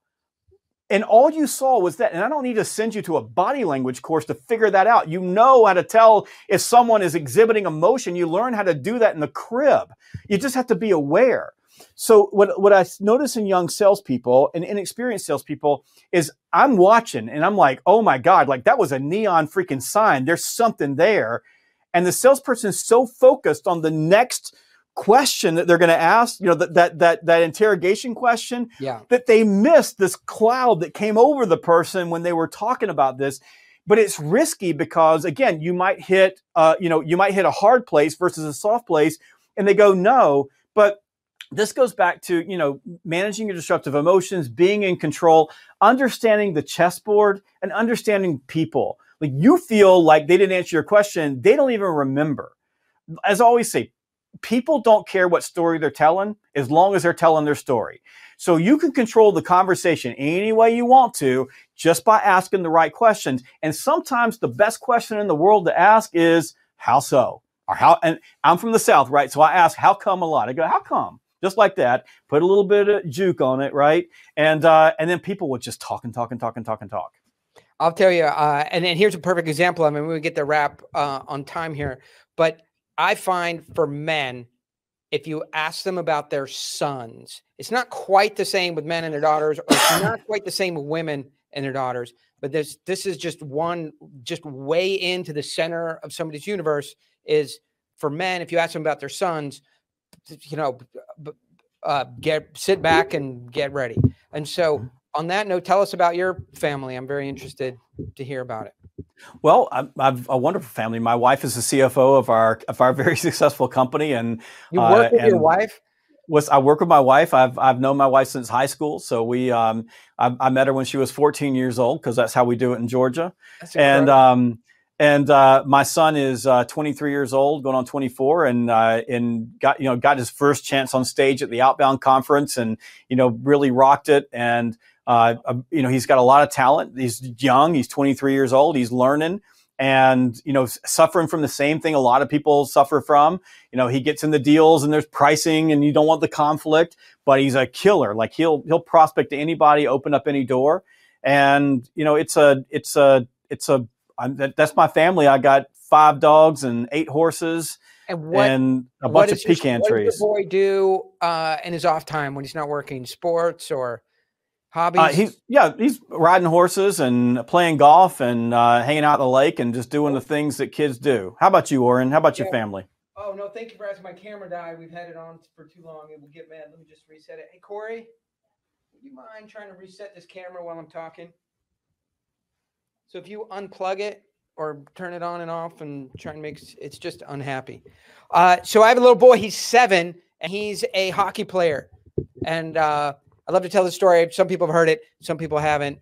And all you saw was that. And I don't need to send you to a body language course to figure that out. You know how to tell if someone is exhibiting emotion. You learn how to do that in the crib. You just have to be aware. So what, what I notice in young salespeople and inexperienced salespeople is I'm watching and I'm like, oh my God, like that was a neon freaking sign. There's something there. And the salesperson is so focused on the next question that they're going to ask, you know, that, that, that, that interrogation question, yeah. that they missed this cloud that came over the person when they were talking about this. But it's risky because again, you might hit, uh, you know, you might hit a hard place versus a soft place and they go, no, but this goes back to, you know, managing your disruptive emotions, being in control, understanding the chessboard and understanding people. Like you feel like they didn't answer your question. They don't even remember. As I always say, people don't care what story they're telling as long as they're telling their story. So you can control the conversation any way you want to just by asking the right questions. And sometimes the best question in the world to ask is, how so? Or how, and I'm from the South, right? So I ask, how come a lot? I go, how come? Just like that. Put a little bit of juke on it, right? And, uh, and then people would just talk and talk and talk and talk and talk. I'll tell you, uh, and then here's a perfect example. I mean, we get the wrap uh, on time here, but I find for men, if you ask them about their sons, it's not quite the same with men and their daughters, or it's not quite the same with women and their daughters. But this this is just one, just way into the center of somebody's universe. Is for men, if you ask them about their sons, you know, uh, get sit back and get ready. And so, on that note, tell us about your family. I'm very interested to hear about it. Well, I, have a wonderful family. My wife is the CFO of our of our very successful company, and you work uh, with your wife. Was I work with my wife? I've I've known my wife since high school. So we um I, I met her when she was 14 years old because that's how we do it in Georgia. and um and uh, my son is uh, 23 years old, going on 24, and uh, and got you know got his first chance on stage at the Outbound conference, and you know really rocked it. And uh, you know, he's got a lot of talent. He's young. He's 23 years old. He's learning and, you know, suffering from the same thing a lot of people suffer from. You know, he gets in the deals and there's pricing and you don't want the conflict, but he's a killer. Like he'll, he'll prospect to anybody, open up any door. And, you know, it's a, it's a, it's a, I'm, that, that's my family. I got five dogs and eight horses. And, what, and a bunch of pecan your, trees. What does the boy do uh, in his off time when he's not working? Sports or hobbies? Uh, he's yeah, he's riding horses and playing golf and uh, hanging out at the lake and just doing the things that kids do. How about you, Oren? How about yeah. your family? Oh no, thank you for asking. My camera died. We've had it on for too long. It will get mad. Let me just reset it. Hey Corey, would you mind trying to reset this camera while I'm talking? So if you unplug it or turn it on and off and try and make it's just unhappy. Uh, so I have a little boy. He's seven and he's a hockey player, and uh, I love to tell the story. Some people have heard it, some people haven't.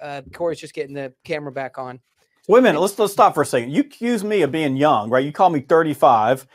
Uh, Corey's just getting the camera back on. Wait a minute. Let's let's stop for a second. You accuse me of being young, right? You call me 35,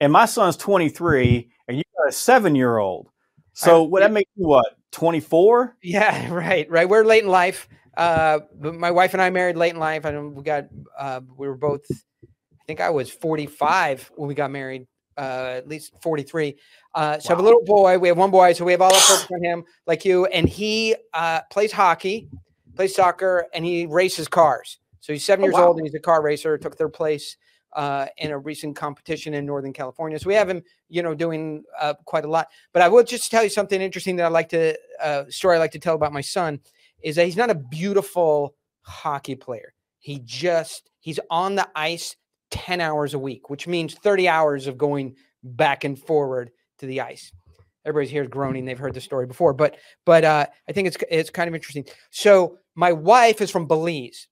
and my son's 23, and you got a seven year old. So what that makes you what 24? Yeah, right, right. We're late in life. Uh, my wife and I married late in life. Know we got uh, we were both. I think I was 45 when we got married. Uh, at least 43. Uh, so wow. I have a little boy. We have one boy, so we have all the focus on him, like you. And he uh, plays hockey, plays soccer, and he races cars. So he's seven oh, years wow. old and he's a car racer. Took third place uh, in a recent competition in Northern California. So we have him, you know, doing uh, quite a lot. But I will just tell you something interesting that I like to uh, story I like to tell about my son is that he's not a beautiful hockey player. He just he's on the ice 10 hours a week, which means 30 hours of going back and forward to the ice. Everybody's here groaning. They've heard the story before, but but uh, I think it's it's kind of interesting. So my wife is from Belize,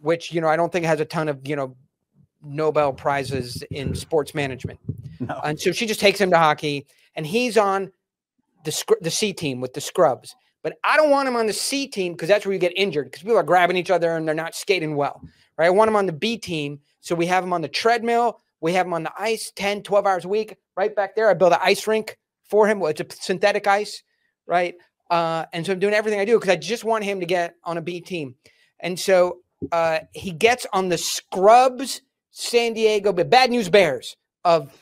which you know I don't think has a ton of you know Nobel prizes in sports management. No. And so she just takes him to hockey, and he's on the the C team with the scrubs. But I don't want him on the C team because that's where you get injured because people are grabbing each other and they're not skating well. Right? I want him on the B team. So we have him on the treadmill. We have him on the ice 10, 12 hours a week. Right back there, I built an ice rink for him. It's a synthetic ice, right? Uh, and so I'm doing everything I do because I just want him to get on a B team. And so uh, he gets on the scrubs San Diego, but bad news bears of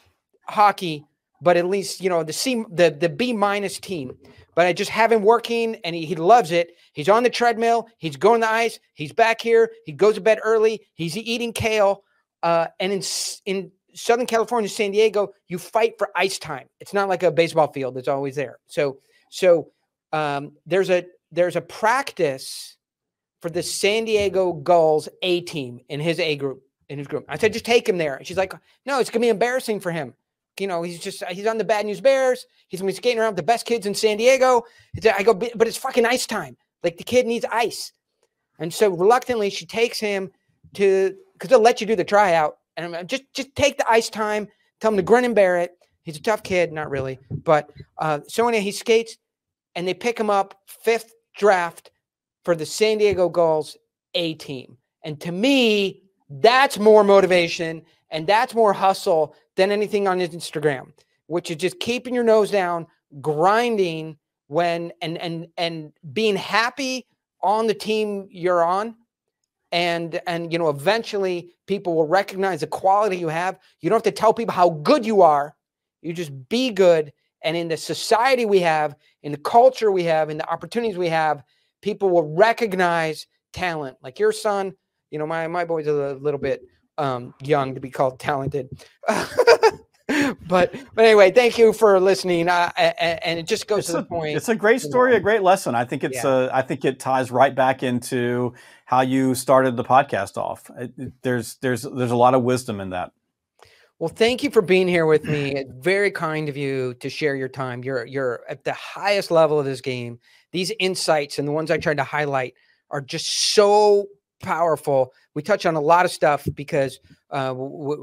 hockey, but at least, you know, the C the the B minus team. But I just have him working and he, he loves it. He's on the treadmill, he's going to the ice, he's back here, he goes to bed early, he's eating kale. Uh, and in in Southern California, San Diego, you fight for ice time. It's not like a baseball field it's always there. So so um, there's a there's a practice for the San Diego Gulls A team in his A group in his group. I said, just take him there. she's like, no, it's gonna be embarrassing for him. You know, he's just he's on the bad news bears. He's skating around with the best kids in San Diego. I go, but it's fucking ice time. Like the kid needs ice. And so reluctantly, she takes him to because they'll let you do the tryout. And I'm just just take the ice time. Tell him to grin and bear it. He's a tough kid, not really, but uh, so anyway, he skates, and they pick him up fifth draft for the San Diego Gulls A team. And to me, that's more motivation and that's more hustle than anything on Instagram, which is just keeping your nose down, grinding when and and and being happy on the team you're on. And and you know eventually people will recognize the quality you have. You don't have to tell people how good you are. You just be good. And in the society we have in the culture we have in the opportunities we have people will recognize talent. Like your son you know, my my boy's are a little bit um, young to be called talented. but but anyway, thank you for listening. Uh, and it just goes it's to a, the point. It's a great story, a great lesson. I think it's yeah. Uh, I think it ties right back into how you started the podcast off. It, it, there's there's there's a lot of wisdom in that. Well, thank you for being here with me. Very kind of you to share your time. You're you're at the highest level of this game. These insights and the ones I tried to highlight are just so powerful. We touch on a lot of stuff because, uh,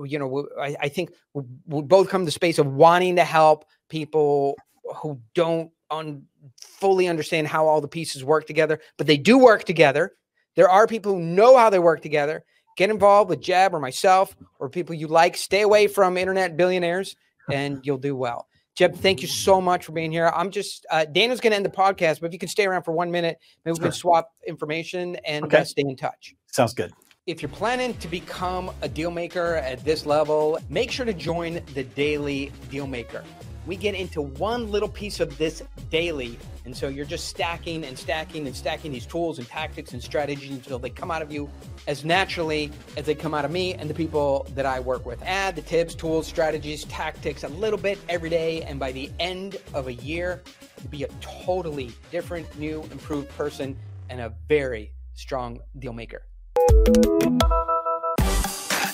you know, I think we, we both come to the space of wanting to help people who don't un- fully understand how all the pieces work together, but they do work together. There are people who know how they work together. Get involved with Jeb or myself or people you like. Stay away from internet billionaires, and you'll do well. Jeb, thank you so much for being here. I'm just uh, Daniel's going to end the podcast, but if you can stay around for one minute, maybe sure. we can swap information and okay. uh, stay in touch. Sounds good. If you're planning to become a deal maker at this level, make sure to join the Daily Deal Maker. We get into one little piece of this daily. And so you're just stacking and stacking and stacking these tools and tactics and strategies until they come out of you as naturally as they come out of me and the people that I work with. Add the tips, tools, strategies, tactics a little bit every day. And by the end of a year, be a totally different, new, improved person and a very strong deal maker.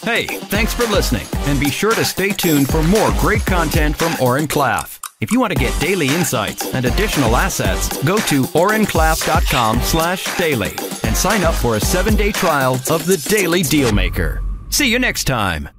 Hey, thanks for listening, and be sure to stay tuned for more great content from Oren Klaff. If you want to get daily insights and additional assets, go to orenklaff.com slash daily and sign up for a seven-day trial of the Daily Dealmaker. See you next time.